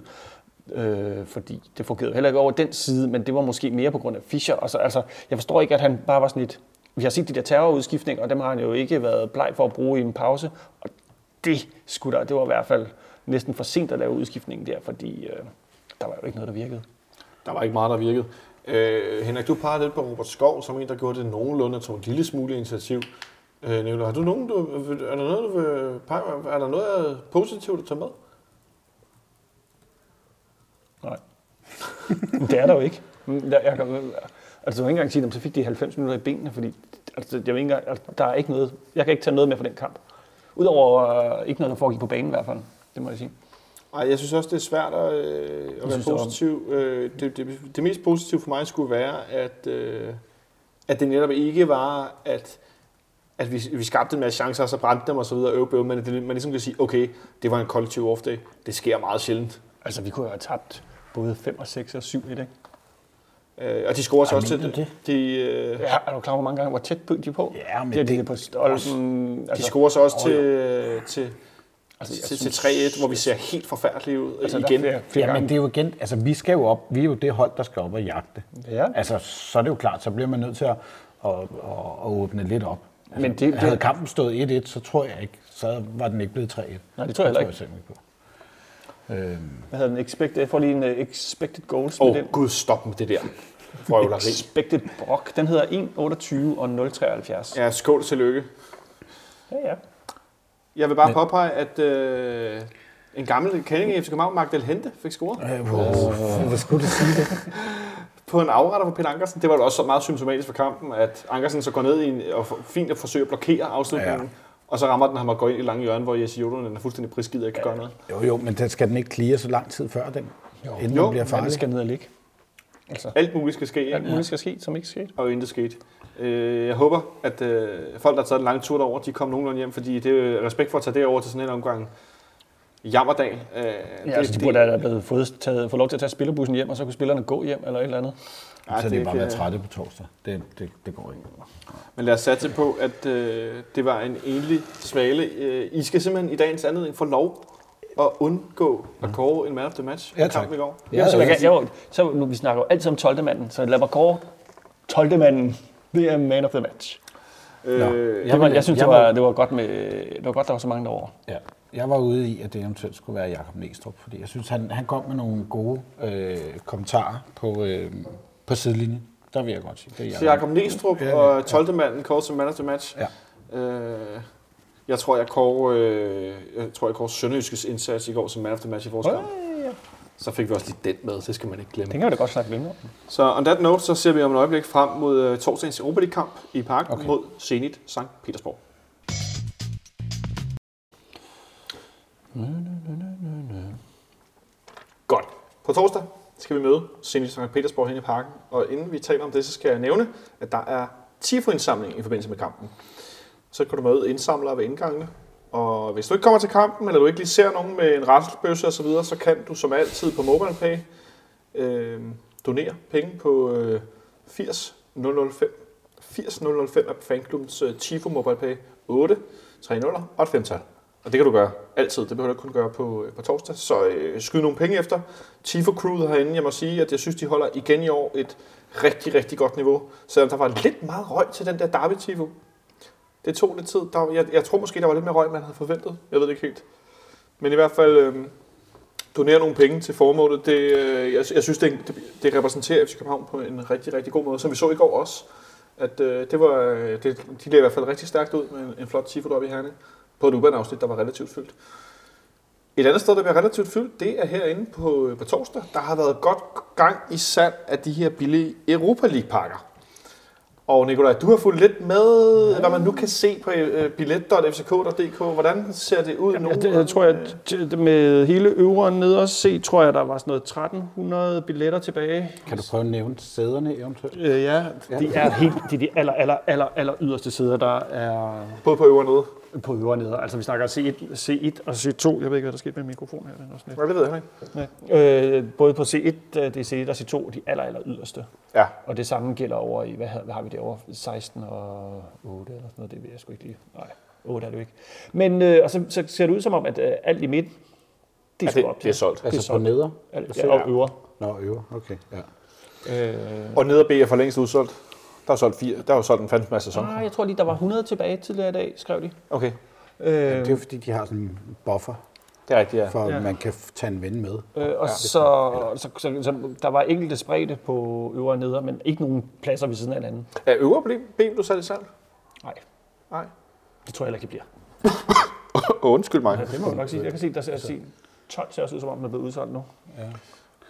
øh, fordi det fungerede heller ikke over den side, men det var måske mere på grund af Fischer. Og så, altså, jeg forstår ikke, at han bare var sådan lidt... Vi har set de der terrorudskiftninger, og dem har han jo ikke været bleg for at bruge i en pause. Og det skulle der, det var i hvert fald næsten for sent at lave udskiftningen der, fordi øh, der var jo ikke noget, der virkede. Der var ikke meget, der virkede. Øh, Henrik, du pegede lidt på Robert Skov, som en, der gjorde det nogenlunde, tog en lille smule initiativ. Øh, Nicolai, har du nogen, du, er der noget, du vil pege, er der noget positivt at tage med? Nej. Det er der jo ikke. Jeg, jeg altså, vil ikke engang sige, at så fik de 90 minutter i benene, fordi altså, jeg ikke engang, altså, der er ikke noget, jeg kan ikke tage noget med fra den kamp. Udover øh, ikke noget, der foregik på banen i hvert fald. Det må jeg sige. Ej, jeg synes også, det er svært at, øh, at være positiv. Øh, det, det, det mest positive for mig skulle være, at, øh, at det netop ikke var, at, at vi, vi skabte en masse chancer, og så brændte dem og så videre, øv, bøv, men det, man ligesom kan sige, okay, det var en kollektiv off-day. Det sker meget sjældent. Altså, vi kunne jo have tabt både 5 og 6 og 7 i det. Øh, og de scorer så også til du De, øh, Ja, er du klar, hvor mange gange hvor tæt på de er på? Ja, men det, de det- på stolpen. de scorer så også jo. til, til, Altså, til, til synes- 3-1, hvor vi ser helt forfærdelige ud Altså, altså, der er igen. flere, flere Ja, men det er jo igen, altså vi skal jo op, vi er jo det hold, der skal op og jagte. Ja. Altså, så er det jo klart, så bliver man nødt til at, at, at, at åbne lidt op. Altså, Men det- det- havde kampen stået 1-1, så tror jeg ikke, så var den ikke blevet 3-1. Nej, det tror jeg heller ikke. jeg simpelthen ikke på. Øhm, Hvad hedder den? Expected, jeg får lige en uh, expected goals Åh, med den. oh, gud, stop med det der. Frøvleri. Expected Brock. Den hedder 1,28 og 0,73. Ja, skål til lykke. Ja, ja. Jeg vil bare Men... påpege, at øh, en gammel kending i FC København, Magdal Hente, fik scoret Hvad skulle du sige det? på en afretter på Peter Ankersen. Det var da også så meget symptomatisk for kampen, at Ankersen så går ned i en, og fint at forsøge at blokere afslutningen. Ja. Ja. Og så rammer den ham og går ind i lange hjørne, hvor Jesse Jodonen er fuldstændig prisgivet og ikke kan gøre noget. Jo, jo, men den skal den ikke clear så lang tid før den, jo. inden Jo, den bliver det farlig. skal ned og ligge. Altså, Alt muligt skal ske, alt muligt skal ske, som ikke skete. og intet skete. Øh, jeg håber, at øh, folk, der har taget en lang tur derover, de kommer nogenlunde hjem, fordi det er jo respekt for at tage det over til sådan en omgang jammerdal. Øh, Ja, altså, de burde have blevet fået, taget, fået lov til at tage spillerbussen hjem, og så kunne spillerne gå hjem eller et eller andet. Ja, så det er bare ikke, være trætte på torsdag. Det, det, det går ikke. Men lad os satse på, at øh, det var en enlig svale. Øh, I skal simpelthen i dagens anledning få lov at undgå at kåre en man of the match Ja, kampen i går. Ja, så, jeg, kan- jeg, var- så nu, vi snakker jo altid om 12. manden, så lad mig kåre 12. manden. Det er man of the match. Øh, Det var, vil- jeg synes, jeg det, var, vil- det var godt med, det var godt, der var så mange derovre. Ja. Jeg var ude i, at det eventuelt skulle være Jakob Næstrup, fordi jeg synes, han, han kom med nogle gode øh, kommentarer på, øh, på sidelinjen. Der vil jeg godt sige. Det er Så Jakob Næstrup Ja, ja, og 12. manden kåret som man of the match. Ja. Øh, jeg tror, jeg kårer, øh, jeg tror, jeg kårer Sønderjyskes indsats i går som man of the match i vores kamp. Så fik vi også lige den med, det skal man ikke glemme. Den kan vi da godt snakke lidt om. Så on that note, så ser vi om et øjeblik frem mod uh, torsdagens Europa League-kamp i Parken okay. Okay. mod Zenit St. Petersborg. Godt. På torsdag skal vi møde Cindy St. Petersborg hen i parken. Og inden vi taler om det, så skal jeg nævne, at der er Tifo-indsamling i forbindelse med kampen. Så kan du møde indsamlere ved indgangene. Og hvis du ikke kommer til kampen, eller du ikke lige ser nogen med en rasselsbøsse osv., så, videre, så kan du som altid på MobilePay øh, donere penge på øh, 80 005. 80 005 er fanklubbens øh, Tifo MobilePay 8, 3 0 og et 5 -tal. Og det kan du gøre altid. Det behøver du ikke kun gøre på, øh, på torsdag. Så øh, skyd nogle penge efter. Tifo Crewet herinde, jeg må sige, at jeg synes, de holder igen i år et rigtig, rigtig godt niveau. Selvom der var lidt meget røg til den der Derby Tifo. Det tog lidt tid. Der, var- jeg, jeg tror måske, der var lidt mere røg, man havde forventet. Jeg ved det ikke helt. Men i hvert fald øh, donere nogle penge til formålet. Det, øh, jeg, jeg synes, det, det, det repræsenterer FC København på en rigtig, rigtig god måde. Som vi så i går også. At øh, det var, øh, det, de lavede i hvert fald rigtig stærkt ud med en, en flot tifo deroppe i Herning. På et uban-afsnit, der var relativt fyldt. Et andet sted, der bliver relativt fyldt, det er herinde på, på torsdag. Der har været godt gang i salg af de her billige Europa League-pakker. Og Nikolaj, du har fulgt lidt med, hvad man nu kan se på øh, billet.fck.dk. Hvordan ser det ud nu? Ja, det, jeg tror, jeg t- med hele øveren nede og se, tror jeg, der var sådan noget 1300 billetter tilbage. Kan du prøve at nævne sæderne eventuelt? Øh, ja, de er helt, de, er de aller, aller, aller, aller yderste sider, der er Både på øvre og nede. På øveren nede. Altså vi snakker C1, C1 og C2. Jeg ved ikke, hvad der skete med mikrofonen her. Den er sådan Ja, det ved jeg ikke. lidt. Ja. Øh, både på C1, øh, det er C1 og C2, de aller, aller yderste. Ja, Og det samme gælder over i, hvad, har- hvad har vi derovre? 16 og 8 eller sådan noget, det ved jeg sgu ikke lige. Nej, 8 er det jo ikke. Men øh, og så, så ser det ud som om, at øh, alt i midt, det er ja det, op til. det er solgt. Altså på solgt. neder? Alt, ja, og øver. Nå, øver. Okay, ja. Øh, Og nede og B er for længst udsolgt. Der er solgt fire. Der er jo solgt en fandens masse sæson. ah, jeg tror lige, der var 100 tilbage tidligere i dag, skrev de. Okay, Øh, Det er jo fordi, de har sådan en buffer, det er rigtigt, ja. for Ja. man kan tage en ven med. Øh, og ja, så, så, så, så, der var enkelte spredte på øvre og neder, men ikke nogen pladser ved siden af hinanden. Er øvre B du sat i salg? Nej, Nej. det tror jeg heller ikke, det bliver. Undskyld mig. Ja, det må jeg nok sige. Jeg kan se, der ser altså, 12 ser også ud, som om den er blevet udsolgt nu.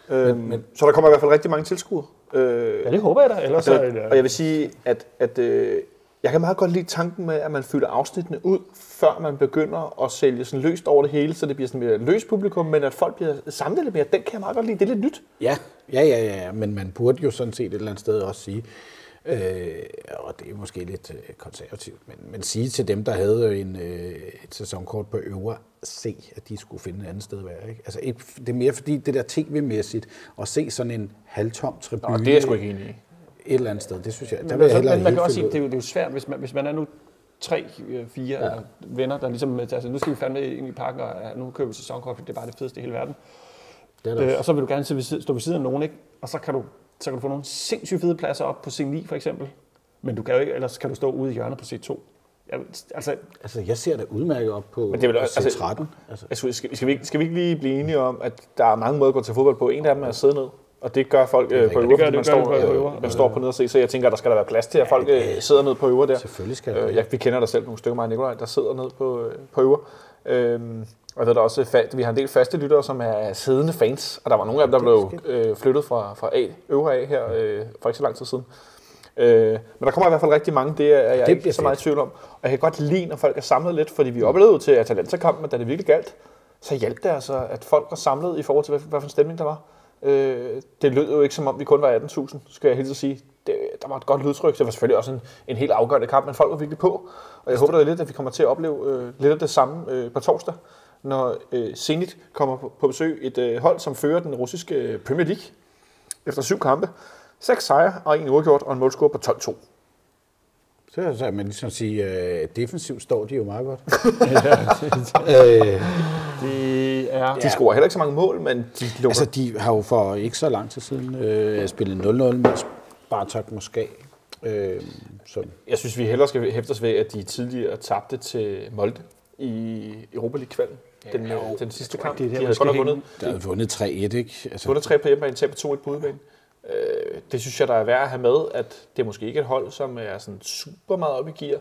Øhm, men, så der kommer i hvert fald rigtig mange tilskuere. Øh, Ja, det håber jeg da. Ellers så, Så, og jeg vil sige, at, at øh, jeg kan meget godt lide tanken med, at man fylder afsnittene ud, før man begynder at sælge sådan løst over det hele, så det bliver sådan mere løst publikum, men at folk bliver samlet lidt mere, den kan jeg meget godt lide. Det er lidt nyt. Ja, ja, ja, ja, men man burde jo sådan set et eller andet sted også sige, øh, og det er måske lidt øh, konservativt, men, men sige til dem, der havde en, øh, et sæsonkort på øvre C, at de skulle finde et andet sted at være. Ikke? Altså, ikke, det er mere fordi det der tv-mæssigt, at se sådan en halvtom tribune Nå, det er jeg sgu ikke enig i. et eller andet sted, det synes jeg, der men, vil jeg så, hellere men man kan også sige, det er, jo, det er jo svært, hvis man, hvis man er nu tre, øh, fire ja. eller venner, der ligesom, altså nu skal vi fandme ind i parken, og nu køber vi sæsonkort, for det er bare det fedeste i hele verden. Det er der Øh, og så vil du gerne stå ved siden af nogen, ikke? Og så kan du, så kan du få nogle sindssygt fede pladser op på C9 for eksempel. Men du kan jo ikke, ellers kan du stå ude i hjørnet på C2. Jeg, altså, Altså, jeg ser det udmærket op på, Men det på også- C13. altså- Altså, Altså, skal, skal, vi, ikke- skal vi ikke lige blive enige om, at der er mange måder at gå til fodbold på? En af dem er at sidde ned. Og det gør folk øh, på øver. Det gør- man det gør står, øh, øver. man står på ned og se. Så jeg tænker, der skal der være plads til, at folk øh, sidder ned på øver der. selvfølgelig skal det. Øh, ja, vi kender der selv nogle stykker, mig og Nikolaj, der sidder ned på, øh, på øver. Øhm, og der er også fa- vi har en del faste lyttere, som er siddende fans, og der var nogle af dem, der blev øh, flyttet fra, fra A, øvre A her øh, for ikke så lang tid siden. Øh, men der kommer i hvert fald rigtig mange, det er jeg Det ikke så meget i tvivl om. Og jeg kan godt lide, når folk er samlet lidt, fordi vi oplevede til Atalanta-kampen, da det virkelig galt, så hjalp det altså, at folk var samlet i forhold til, hvad, hvad for en stemning der var. Øh, det lød jo ikke som om, vi kun var 18.000, skal jeg helt sige. Det, der var et godt lydtryk, det var selvfølgelig også en, en helt afgørende kamp, men folk var virkelig på. Og jeg håber da lidt, at vi kommer til at opleve øh, lidt af det samme øh, på torsdag, når øh, Zenit kommer på, på besøg. Et øh, hold, som fører den russiske øh, Premier League efter syv kampe. Seks sejre og en uafgjort og en målscore på 12-2. Så kan man ligesom sige, øh, defensivt står de jo meget godt. øh, det er... De scorer heller ikke så mange mål, men de lukker. altså, de har jo for ikke så lang tid siden øh, spillet 0-0 med Spartak Moskva. Øh, så Jeg synes, vi hellere skal hæfte os ved, at de tidligere tabte til Molde i Europa League-kvalden. Den, ja, den sidste kamp. det er der, de havde godt vundet. der er vundet 3-1, ikke? Altså, Vundet 3 på hjemmebane, taber 2-1 på udebane. Øh, det synes jeg, der er værd at have med, at det er måske ikke et hold, som er sådan super meget op i gear.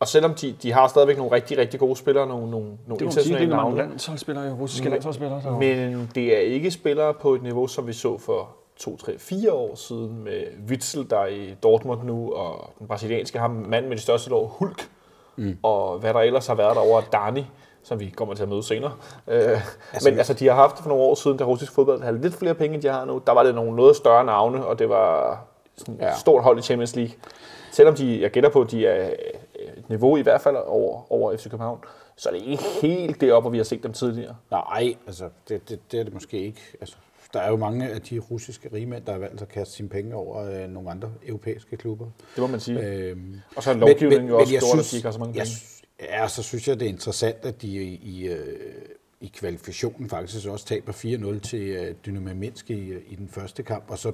Og selvom de, de har stadigvæk nogle rigtig, rigtig gode spillere, nogle, nogle, nogle Det man sige, det internationale er navne, landsholdsspillere, russiske landsholdsspillere. Så. men det er ikke spillere på et niveau, som vi så for 2, 3, 4 år siden med Witzel, der er i Dortmund nu, og den brasilianske ham, mand med de største lår, Hulk, mm. og hvad der ellers har været derovre, Dani, som vi kommer til at møde senere. Øh, altså, men altså, de har haft det for nogle år siden, da russisk fodbold havde lidt flere penge, end de har nu. Der var det nogle noget større navne, og det var sådan et Ja. stort hold i Champions League. Selvom de, jeg gætter på, de er et niveau i hvert fald over, over FC København, så er det ikke helt deroppe, hvor vi har set dem tidligere. Nej, altså, det, det, det er det måske ikke. Altså, der er jo mange af de russiske rigmænd, der har valgt at kaste sine penge over øh, nogle andre europæiske klubber. Det må man sige. Øhm, og så er lovgivningen jo også jeg gjort, at de ikke har så mange jeg, penge. Ja, så synes jeg, det er interessant, at de i, i, øh, i kvalifikationen faktisk også taber 4-0 til øh, Dynamo Minsk i, i den første kamp, og så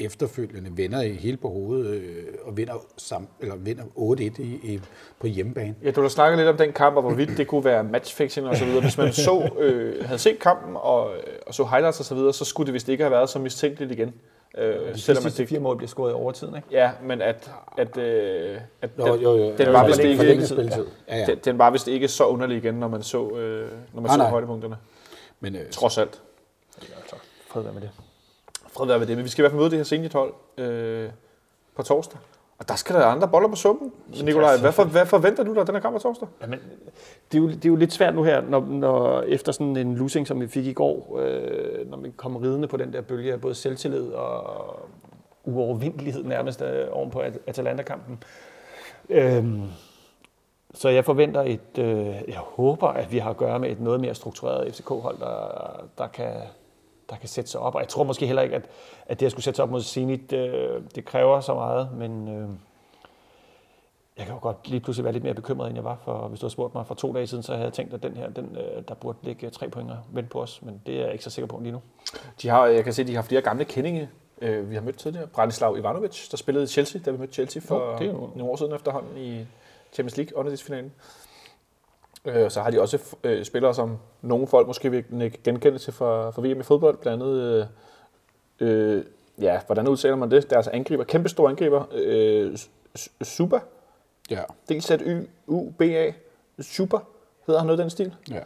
efterfølgende vender i hele på hovedet øh, og vinder, sam, eller vinder 8-1 i, i, på hjemmebane. Ja, du har snakket lidt om den kamp, og hvorvidt det kunne være matchfixing og så videre. Hvis man så, øh, havde set kampen og, og så highlights og så videre, så skulle det vist ikke have været så mistænkeligt igen. Øh, De selvom man sidste fire mål bliver scoret i overtiden, ikke? Ja, men at, at, øh, at Jo, jo, jo. den var vist ikke, spilletid. Ja, ja. den, den var vist ikke så underlig igen, når man så, øh, når man Nej, så nej. højdepunkterne. Men øh, Trods alt. Fred være med det. Fred være med det. Men vi skal i hvert fald møde det her seniorhold øh, på torsdag. Og der skal der andre boller på suppen. Nikolaj, hvad, for, hvad forventer du dig af den her kamp på torsdag? Jamen, det, er jo, det er jo lidt svært nu her, når, når efter sådan en losing, som vi fik i går, øh, når vi kommer ridende på den der bølge af både selvtillid og uovervindelighed nærmest øh, oven på At- Atalanta-kampen. Øhm, så jeg forventer et, øh, jeg håber, at vi har at gøre med et noget mere struktureret FCK-hold, der, der, kan, der kan sætte sig op. Og jeg tror måske heller ikke, at, at det at skulle sætte sig op mod Zenit, øh, det kræver så meget, men øh, jeg kan jo godt lige pludselig være lidt mere bekymret, end jeg var, for hvis du havde spurgt mig for to dage siden, så havde jeg tænkt, at den her, den, øh, der burde ligge tre point vent på os, men det er jeg ikke så sikker på lige nu. De har, jeg kan se, at de har flere gamle kendinge, øh, vi har mødt tidligere. Branislav Ivanovic, der spillede i Chelsea, da vi mødte Chelsea for Jo, det er jo- nogle år siden efterhånden i Champions League underdelsfinalen. Øh, så har de også øh, spillere, som nogle folk måske vil nikke genkendelse fra, fra VM i fodbold, blandt andet, øh, øh, ja, hvordan udtaler man det? Deres angriber, kæmpe store angriber, øh, S- Suba, ja, D-Z-Y-U-B-A, Super, hedder han noget den stil. ja.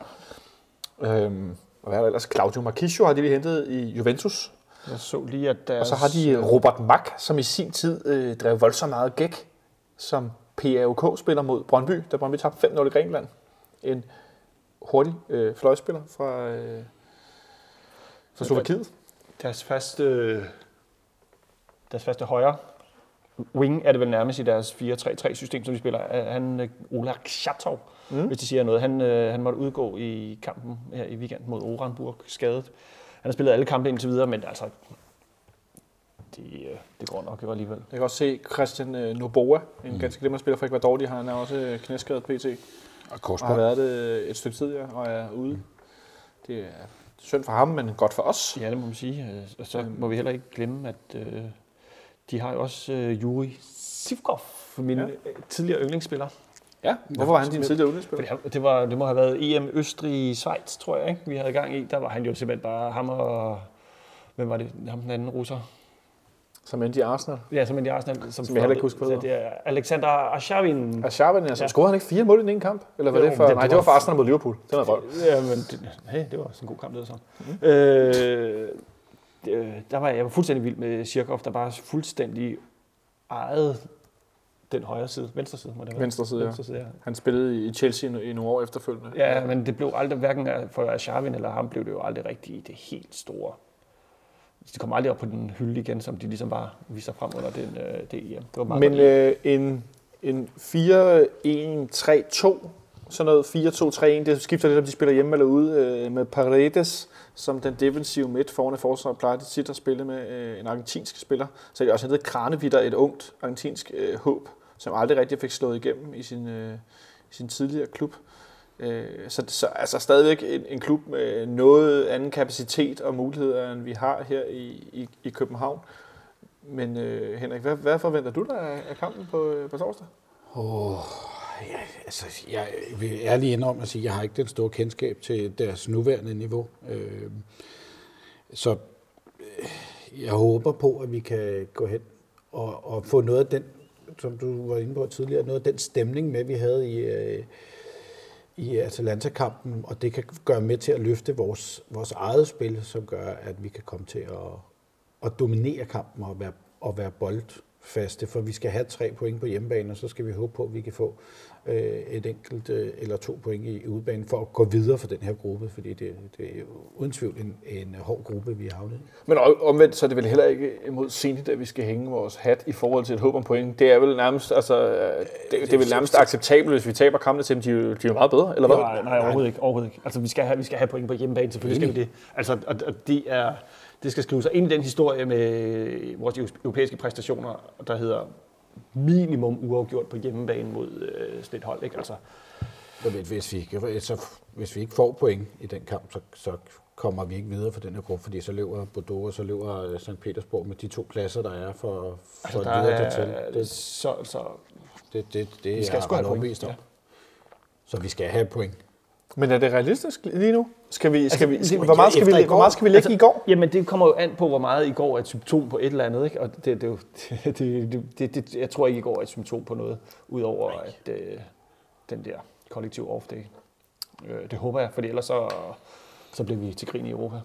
Øhm, og hvad er der ellers? Claudio Marchisio har de lige hentet i Juventus. Jeg så lige, at deres, Og så har de Robert Mack, som i sin tid øh, drev voldsomt meget gæk, som PAOK spiller mod Brøndby, da Brøndby tabte 5-0 i Grækenland. En hurtig øh, fløjspiller fra, øh, fra Slovakiet. deres faste, deres faste højre wing er det vel nærmest i deres 4-3-3-system, som de spiller. Er Han, øh, Ola Kjatov, mm. hvis de siger noget. Han, øh, han måtte udgå i kampen her i weekenden mod Orenburg, skadet. Han har spillet alle kampe indtil videre, men altså, det, øh, det går nok jo alligevel. Jeg kan også se Christian øh, Noboa, en mm. ganske glimrende spiller fra Ecuador. De har, han er også øh, knæskadet PT, Og og har været det øh, et stykke tid, ja, og er ude. Det er synd for ham, men godt for os. Ja, det må man sige. Øh, Og så må vi heller ikke glemme, at øh, de har jo også øh, Juri Sivkov, min Ja. ja. tidligere yndlingsspiller. Ja, hvorfor var han din tidligere han, det, var, det må have været EM Østrig Schweiz, tror jeg, ikke? vi havde gang i. Der var han jo simpelthen bare ham og... Hvem var det? Ham den anden russer. Som endte i Arsenal. Ja, som en i Arsenal. Som, Som jeg heller ikke husker, hvad Så Det er Alexander Arshavin. Sharpen, altså, Ja. scorede han ikke fire mål i den ene kamp? Eller var Jo, det for... det- nej, det var for Arsenal mod Liverpool. Det var røv. Ja, men det, hey, det var også en god kamp, det var så. Mm. Øh, der var jeg var fuldstændig vild med Sirkov, der bare fuldstændig ejede den højre side, venstre side, må det være. Venstre side, ja. Venstre side, ja. Han spillede i Chelsea i nogle år efterfølgende. Ja, men det blev aldrig, hverken for Arshavin eller ham, blev det jo aldrig rigtigt det helt store. De kom aldrig op på den hylde igen, som de ligesom bare viser frem under den, øh, det EM. Det var meget Men øh, en, en 4-1-3-2, sådan noget 4-2-3-1, det skifter lidt, om de spiller hjemme eller ude, øh, med Paredes som den defensive midt foran i forsvaret, plejer de tit at spille med øh, en argentinsk spiller. Så de også hentet Kranevitter, et ungt argentinsk øh, håb, som aldrig rigtig fik slået igennem i sin, øh, i sin tidligere klub. Øh, så, så altså stadigvæk en, en klub med noget anden kapacitet og muligheder, end vi har her i, i, i København. Men øh, Henrik, hvad, hvad forventer du dig af af kampen på, øh, på torsdag? Åh, ja, altså, jeg vil ærligt indrømme at sige, at jeg har ikke den store kendskab til deres nuværende niveau. Øh, så øh, jeg håber på, at vi kan gå hen og, og få noget af den, som du var inde på tidligere, noget af den stemning med, vi havde i, øh, i Atalanta-kampen, og det kan gøre med til at løfte vores, vores eget spil, som gør, at vi kan komme til at, at dominere kampen og være, og være boldfaste, for vi skal have tre point på hjemmebane, og så skal vi håbe på, at vi kan få øh, et enkelt øh, eller to point i udbanen for at gå videre for den her gruppe, fordi det, det er jo uden tvivl en, en hård gruppe, vi har havnet i. Men omvendt, så er det vel heller ikke imod Zenit, at vi skal hænge vores hat i forhold til et håb om point. Det er vel nærmest, altså, det, det er vel nærmest acceptabelt, hvis vi taber kampene til dem. De, er jo- de er jo meget bedre, eller hvad? Nej, nej, overhovedet ikke. Overhovedet ikke. Altså, vi skal have, vi skal have point på hjemmebane, selvfølgelig skal vi det. Altså, og, og det, er, det skal skrive sig ind i den historie med vores europæiske præstationer, der hedder minimum uafgjort på hjemmebane mod øh, sådan et hold. Ikke? Altså, ved, hvis, vi, ikke- så, hvis vi ikke får point i den kamp, så, så kommer vi ikke videre for den her gruppe, fordi så løber Bordeaux, og så løber øh, St. Petersborg med de to pladser, der er for, for altså altså, der videre er, dertil. Det, så, så, det, det, det vi skal er ret overbevist om. Ja. Så vi skal have point. Men er det realistisk lige nu? Skal vi, skal vi, det- skal, hvor, meget skal vi, hvor meget skal vi lægge i går? Jamen, det kommer jo an på, hvor meget i går er et symptom på et eller andet. Ikke? Og det, det, er jo- det, det, det, det, jeg tror ikke, i går er et symptom på noget, udover at øh, den der kollektiv off-day. Øh, det håber jeg, for ellers så, så bliver vi til grin i Europa.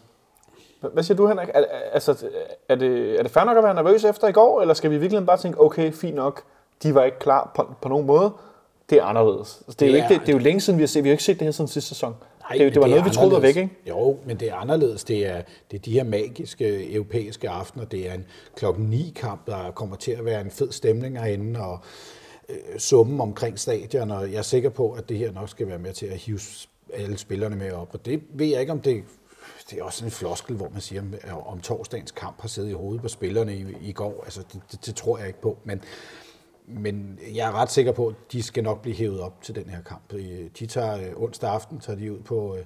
Hvad- siger du, Henrik? Er, er- altså, er, det, er det fair nok at være nervøs efter i går, eller skal vi virkelig bare tænke, okay, fint nok, de var ikke klar på, på nogen måde, det er anderledes. Altså, det, er jo Det ikke, det, det er jo længe siden, vi har set, vi har ikke set det her siden sidste sæson. Nej, det, det var noget, er vi troede var væk, ikke? Jo, men det er anderledes. Det er, det er de her magiske europæiske aftener. Det er en klokken 9 kamp, der kommer til at være en fed stemning herinde, og øh, summen omkring stadion, og jeg er sikker på, at det her nok skal være med til at hive alle spillerne med op. Og det ved jeg ikke, om det det er også en floskel, hvor man siger, om torsdagens kamp har siddet i hovedet på spillerne i, i går. Altså, det, det, det tror jeg ikke på. Men, men jeg er ret sikker på, at de skal nok blive hævet op til den her kamp. Øh, De tager øh, onsdag aften tager de ud på øh,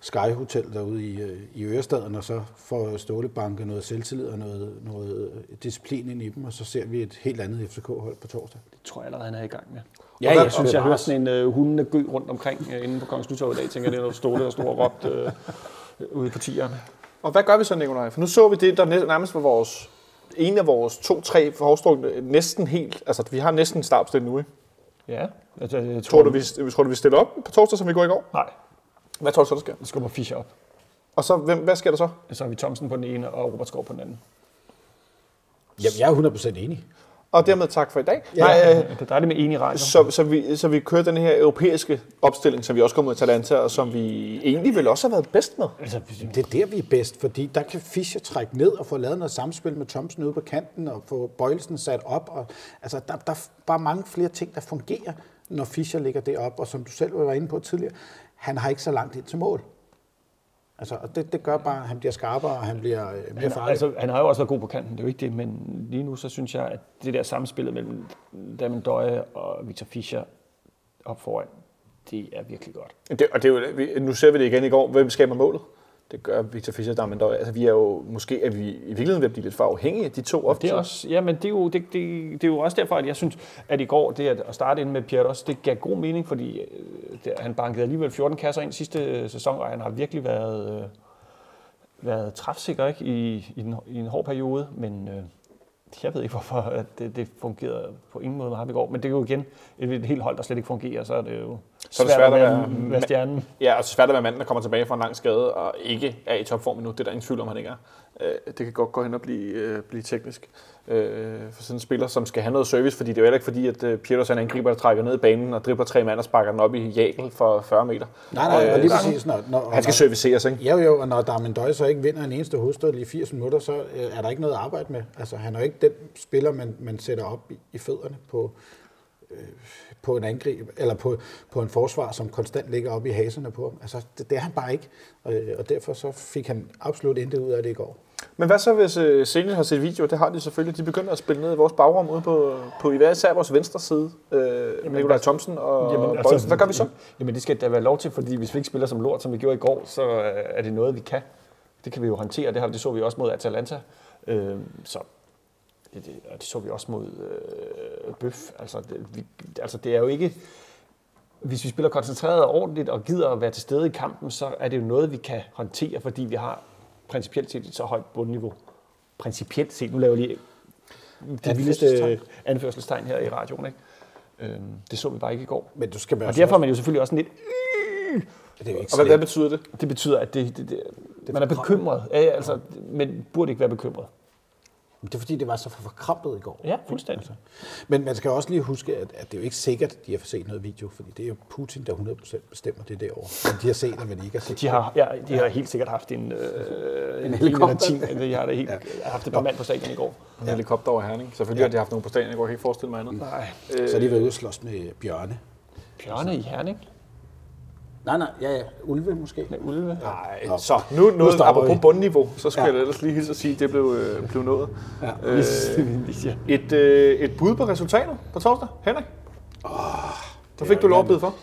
Sky Hotel derude i, øh, i Ørestaden, og så får Ståle banket noget selvtillid og noget, noget disciplin ind i dem, og så ser vi et helt andet FCK-hold på torsdag. Det tror jeg allerede, han er i gang med. Ja, og jeg synes, jeg er hører sådan en uh, hundende gø rundt omkring uh, inde på Kongens Nytorv i dag. Tænker, det er noget ståle og stor og råbt uh, ude på tierne. Og hvad gør vi så, Nikolaj? For nu så vi det, der næ- nærmest var vores, en af vores to-tre forstrukne, næsten helt, altså vi har næsten en startopstilling nu, ikke? Ja, altså, jeg Tror du, vi, tror du, vi stiller op på torsdag, som vi går i går? Nej, Hvad tror du så, der sker? jeg skubber Fischer op. Og så, hvem, hvad sker der så? Så har vi Thomsen på den ene og Robert Skov på den anden. Jamen, jeg er 100% enig. Og dermed tak for i dag. Ja. Nej, øh, Det er dejligt med enig radio. så, så, vi, så vi kører den her europæiske opstilling, som vi også kommer ud til Atalanta, og som vi egentlig vel også har været bedst med. Altså, Det er der, vi er bedst, fordi der kan Fischer trække ned og få lavet noget samspil med Thomsen ude på kanten og få Bøjelsen sat op. Og, altså, der, der er bare mange flere ting, der fungerer, når Fischer ligger deroppe. Og som du selv var inde på tidligere, han har ikke så langt ind til mål. Altså, og det, det gør bare, at han bliver skarpere, og han bliver øh, mere han, farlig. altså, han har jo også været god på kanten, det er jo ikke det, men lige nu så synes jeg, at det der samspillet mellem Damien Døje og Victor Fischer op foran, det er virkelig godt. Det, og det er jo, nu ser vi det igen i går. Hvem skaber målet? Det gør Victor Fischer, der, men der, altså, vi er jo måske, at vi i virkeligheden ved at blive lidt for afhængige af de to Det er også, ja, men det er, jo, det, det, det er jo også derfor, at jeg synes, at i går, det at starte ind med Pietos, det gav god mening, fordi øh, det, han bankede alligevel 14 kasser ind sidste sæson, og han har virkelig været, øh, været træfsikker ikke, i, i, en, i en hård periode, men øh, jeg ved ikke, hvorfor at det, det fungerede på ingen måde med ham i går. Men det er jo igen et, et helt hold, der slet ikke fungerer, så er det jo Så er det svært at være, være- stjernen. Ja, og så svært at være manden, der kommer tilbage fra en lang skade og ikke er i topform endnu. Det er der ingen tvivl om, han ikke er. Øh, Det kan godt gå hen og blive, øh, blive teknisk øh, for sådan en spiller, som skal have noget service, fordi det er jo heller ikke fordi, at øh, Pietos er en angriber, der trækker ned i banen og dribler tre mand og sparker den op i jagel for 40 meter. nej, nej, og lige præcis. Når, når, Han skal når, serviceres, ikke? Jo, jo, og når Darmen Døj så ikke vinder en eneste hovedstød i 80 minutter, så øh, er der ikke noget at arbejde med. Altså, han er jo ikke den spiller, man, man sætter op i, i fødderne på, på en angreb, eller på, på en forsvar, som konstant ligger oppe i haserne på ham. Altså, det, det er han bare ikke, og, øh, og derfor så fik han absolut intet ud af det i går. Men hvad så, hvis øh, Zenit har set video? Det har de selvfølgelig. De begynder at spille ned i vores bagrum ude på, på i hver især vores venstre side. Øh, Nikolaj Thomsen og jamen, altså, Hvad gør vi så? Jamen det skal der være lov til, fordi hvis vi ikke spiller som lort, som vi gjorde i går, så øh, er det noget, vi kan. Det kan vi jo håndtere, det, har, det så vi også mod Atalanta. Øh, så det, det, og det så vi også mod øh, Bøf. Altså det, vi, altså det er jo ikke... Hvis vi spiller koncentreret og ordentligt og gider at være til stede i kampen, så er det jo noget, vi kan håndtere, fordi vi har principielt set et så højt bundniveau. Principielt set, nu laver jeg lige det vildeste Anførselstegn. anførselstegn her i radioen. Ikke? Øhm, det så vi bare ikke i går. Men du skal Og derfor er man jo selvfølgelig også lidt... det er jo ikke Og hvad, hvad betyder det? Det betyder, at det, det, det, man er bekymret. Ja, altså, men burde ikke være bekymret. Men det er fordi, det var så forkrampet i går. Ja, fuldstændig. Altså. Men man skal også lige huske, at, at det er jo ikke sikkert, at de har set noget video, fordi det er jo Putin, der 100% bestemmer det derovre. Om de har set, og hvad de ikke har set. De har, ja, de har helt sikkert haft en, øh, en helikopter. Team, de har da helt, ja. haft et par mand på stadion i går. En helikopter over Herning. Selvfølgelig ja. har de haft nogen på stadion, jeg kunne ikke forestille mig andet. Nej. Så har de været ude og slås med bjørne. Bjørne i Herning? Nej, nej, ja, ja. Ulve måske. Med ulve? Nej, Nå. så nu noget stopper apropos vi. bundniveau, så skal Ja. ja. jeg ellers lige hilse at sige, at det blev, øh, blev nået. Ja. Øh, ja. et, øh, et bud på resultatet på torsdag. Henrik? Hvad fik du lov at for?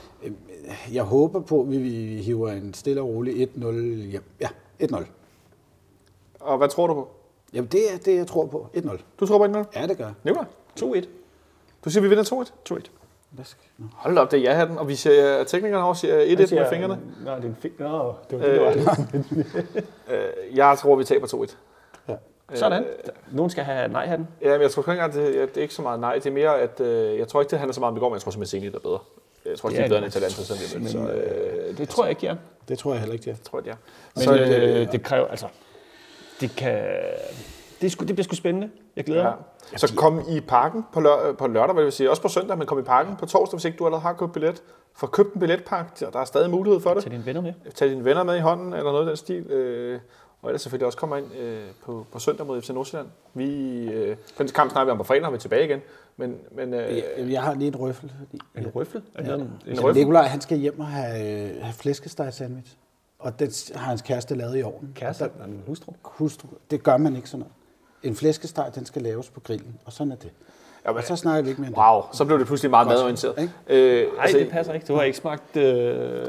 Jeg håber på, at vi vi hiver en stille og rolig 1-0 hjem. Ja, 1-0. Og hvad tror du på? Jamen, det er det, jeg tror på. 1-0. Du tror på 1-0? Ja, det gør jeg. Nikolaj? 2-1. Du siger, vi vinder 2-1? 2-1. Hvad skal- Nå. Hold op, det er ja-hatten, og vi siger, at teknikerne også siger 1-1 med fingrene. Nå, det er en fing... Nå, det var det, det var. Øh, jeg tror, vi taber 2-1. Ja. Sådan. Nogen skal have nej-hatten. Ja, men jeg tror ikke engang, det, det er ikke så meget nej. Det er mere, at øh, jeg tror ikke, det handler så meget om i går, men jeg tror simpelthen, Zenit er bedre. Jeg tror ikke, de Ja, er bedre end det- Atalanta, sådan det, Men så øh, øh, det tror jeg ikke, de er. Det tror jeg heller ikke, ja. jeg tror jeg, det er. Men Så, øh, det kræver, altså... Det kan... Det, sgu, det bliver sgu spændende. Jeg glæder Ja. mig. Så kom i parken på, lør- på lørdag, vil jeg sige. Også på søndag, men kom i parken på torsdag, hvis ikke du allerede har købt billet. Få købt en billetpakke, der er stadig mulighed for det. Tag dine venner med. Tag dine venner med i hånden, eller noget af den stil. Øh, og ellers selvfølgelig også kommer ind øh, på, på søndag mod FC Nordsjælland. Vi, øh, den kamp snakker vi om på fredag, når vi er tilbage igen. Men, men øh, Jeg, jeg har lige en røffel. Fordi En røffel? Det en, en En Ja, røffel? Nikolaj, han skal hjem og have, øh, have flæskesteg sandwich. Og det har hans kæreste lavet i ovnen. kæreste? Og Er en hustru? der- Hustru. Det gør man ikke sådan noget. En flæskesteg, den skal laves på grillen, og sådan er det. Ja, men- og så snakker vi ikke mere om det. wow, så blev det pludselig meget madorienteret. Øh, Nej, det passer ikke. Du har ikke smagt øh,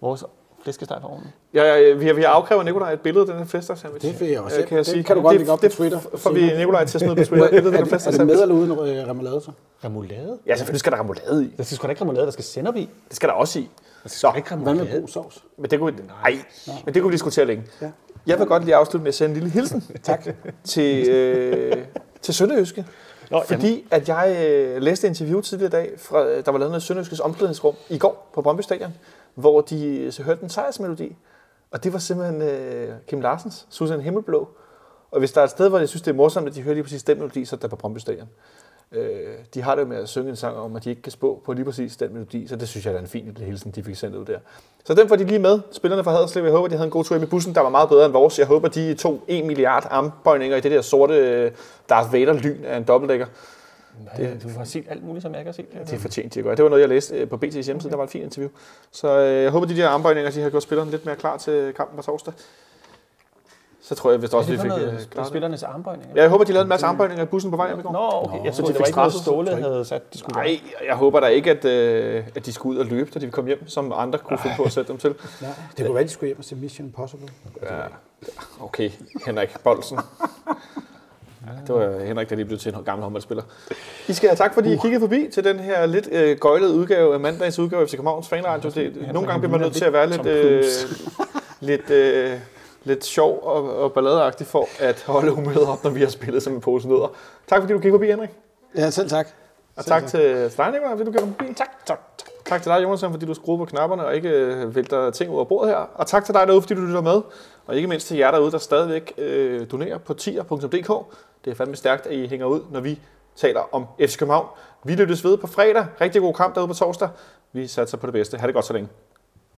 vores flæskesteg fra ovnen. Ja, ja, vi har, vi har afkrævet Nikolaj et billede af den her flæskestegsandwich. Det vil jeg også. Øh, Kan, jeg Det sige. kan du godt det, lægge op det, på Twitter Det får vi. Nikolaj til at smide på Twitter. Er, det, er det med eller uden øh, remoulade så? Remoulade? Ja, selvfølgelig skal der remoulade i. Der skal sgu da ikke remoulade, der skal sennep i. Det skal der også i. Så. Ikke Hvad remoulade. med brug sovs? Men det kunne, vi, nej, men det kunne vi diskutere længe. Ja. Jeg vil godt lige afslutte med at sende en lille hilsen Tak. til, øh, til Sønderjyske. Nå, Fordi at jeg øh, læste et interview tidligere i dag, fra, der var lavet noget Sønderjyskes omklædningsrum i går på Brøndby Stadion, hvor de så hørte en sejrsmelodi. Og det var simpelthen øh, Kim Larsens, Susan Himmelblå. Og hvis der er et sted, hvor jeg synes, det er morsomt, at de hører lige præcis den melodi, så er det på Brøndby Stadion. Øh, de har det med at synge en sang om, at de ikke kan spå på lige præcis den melodi, så det synes jeg er en fin lille hilsen, de fik sendt ud der. Så den får de lige med, spillerne fra Haderslev. Jeg håber, de havde en god tur i bussen, der var meget bedre end vores. Jeg håber, de tog 1 milliard armbøjninger i det der sorte øh, Darth Vader-lyn af en dobbeltdækker. Det, du har set alt muligt, som jeg ikke har set. Det fortjente de at gøre. Det var noget, jeg læste øh, på BT's hjemmeside. Der var et fint interview. Så øh, jeg håber, de der armbøjninger de har gjort spillerne lidt mere klar til kampen på torsdag. Så tror jeg vist også, Er vi det fik øh, noget, klaret det. spillernes armbøjninger? Ja, jeg håber, de lavede en masse armbøjninger i bussen på vej hjem i går. Nå, okay. Jeg så troede, de det var ikke noget. Ståle havde sagt, de skulle. Nej, jeg håber da ikke, at, øh, at de skulle ud og løbe, da de kom hjem, som andre kunne finde på at sætte dem til. Nej, det kunne være, de skulle hjem og se Mission Impossible. Ja, okay, Henrik Bolsen. Det var Henrik, der lige blev til en gammel håndboldspiller. I skal have tak, fordi I kiggede forbi til den her lidt øh, gøjlede udgave af mandagens udgave af FC Københavns Fanradio. Nogle gange bliver man nødt til at være lidt, øh, lidt, øh, lidt sjov og, og balladeagtig for at holde humøret op, når vi har spillet som en pose nødder. Tak fordi du kiggede forbi, Henrik. Ja, selv tak. Og tak til dig, Nicolaj, fordi du gjorde forbi. Tak, tak, tak. Tak til dig, Jonathan, fordi du skruede på knapperne og ikke øh, vælter ting ud af bordet her. Og tak til dig derude, fordi du lytter med. Og ikke mindst til jer derude, der stadigvæk øh, donerer på tier.dk. Det er fandme stærkt, at I hænger ud, når vi taler om FC København. Vi lyttes ved på fredag. Rigtig god kamp derude på torsdag. Vi satser på det bedste. Ha' det godt så længe.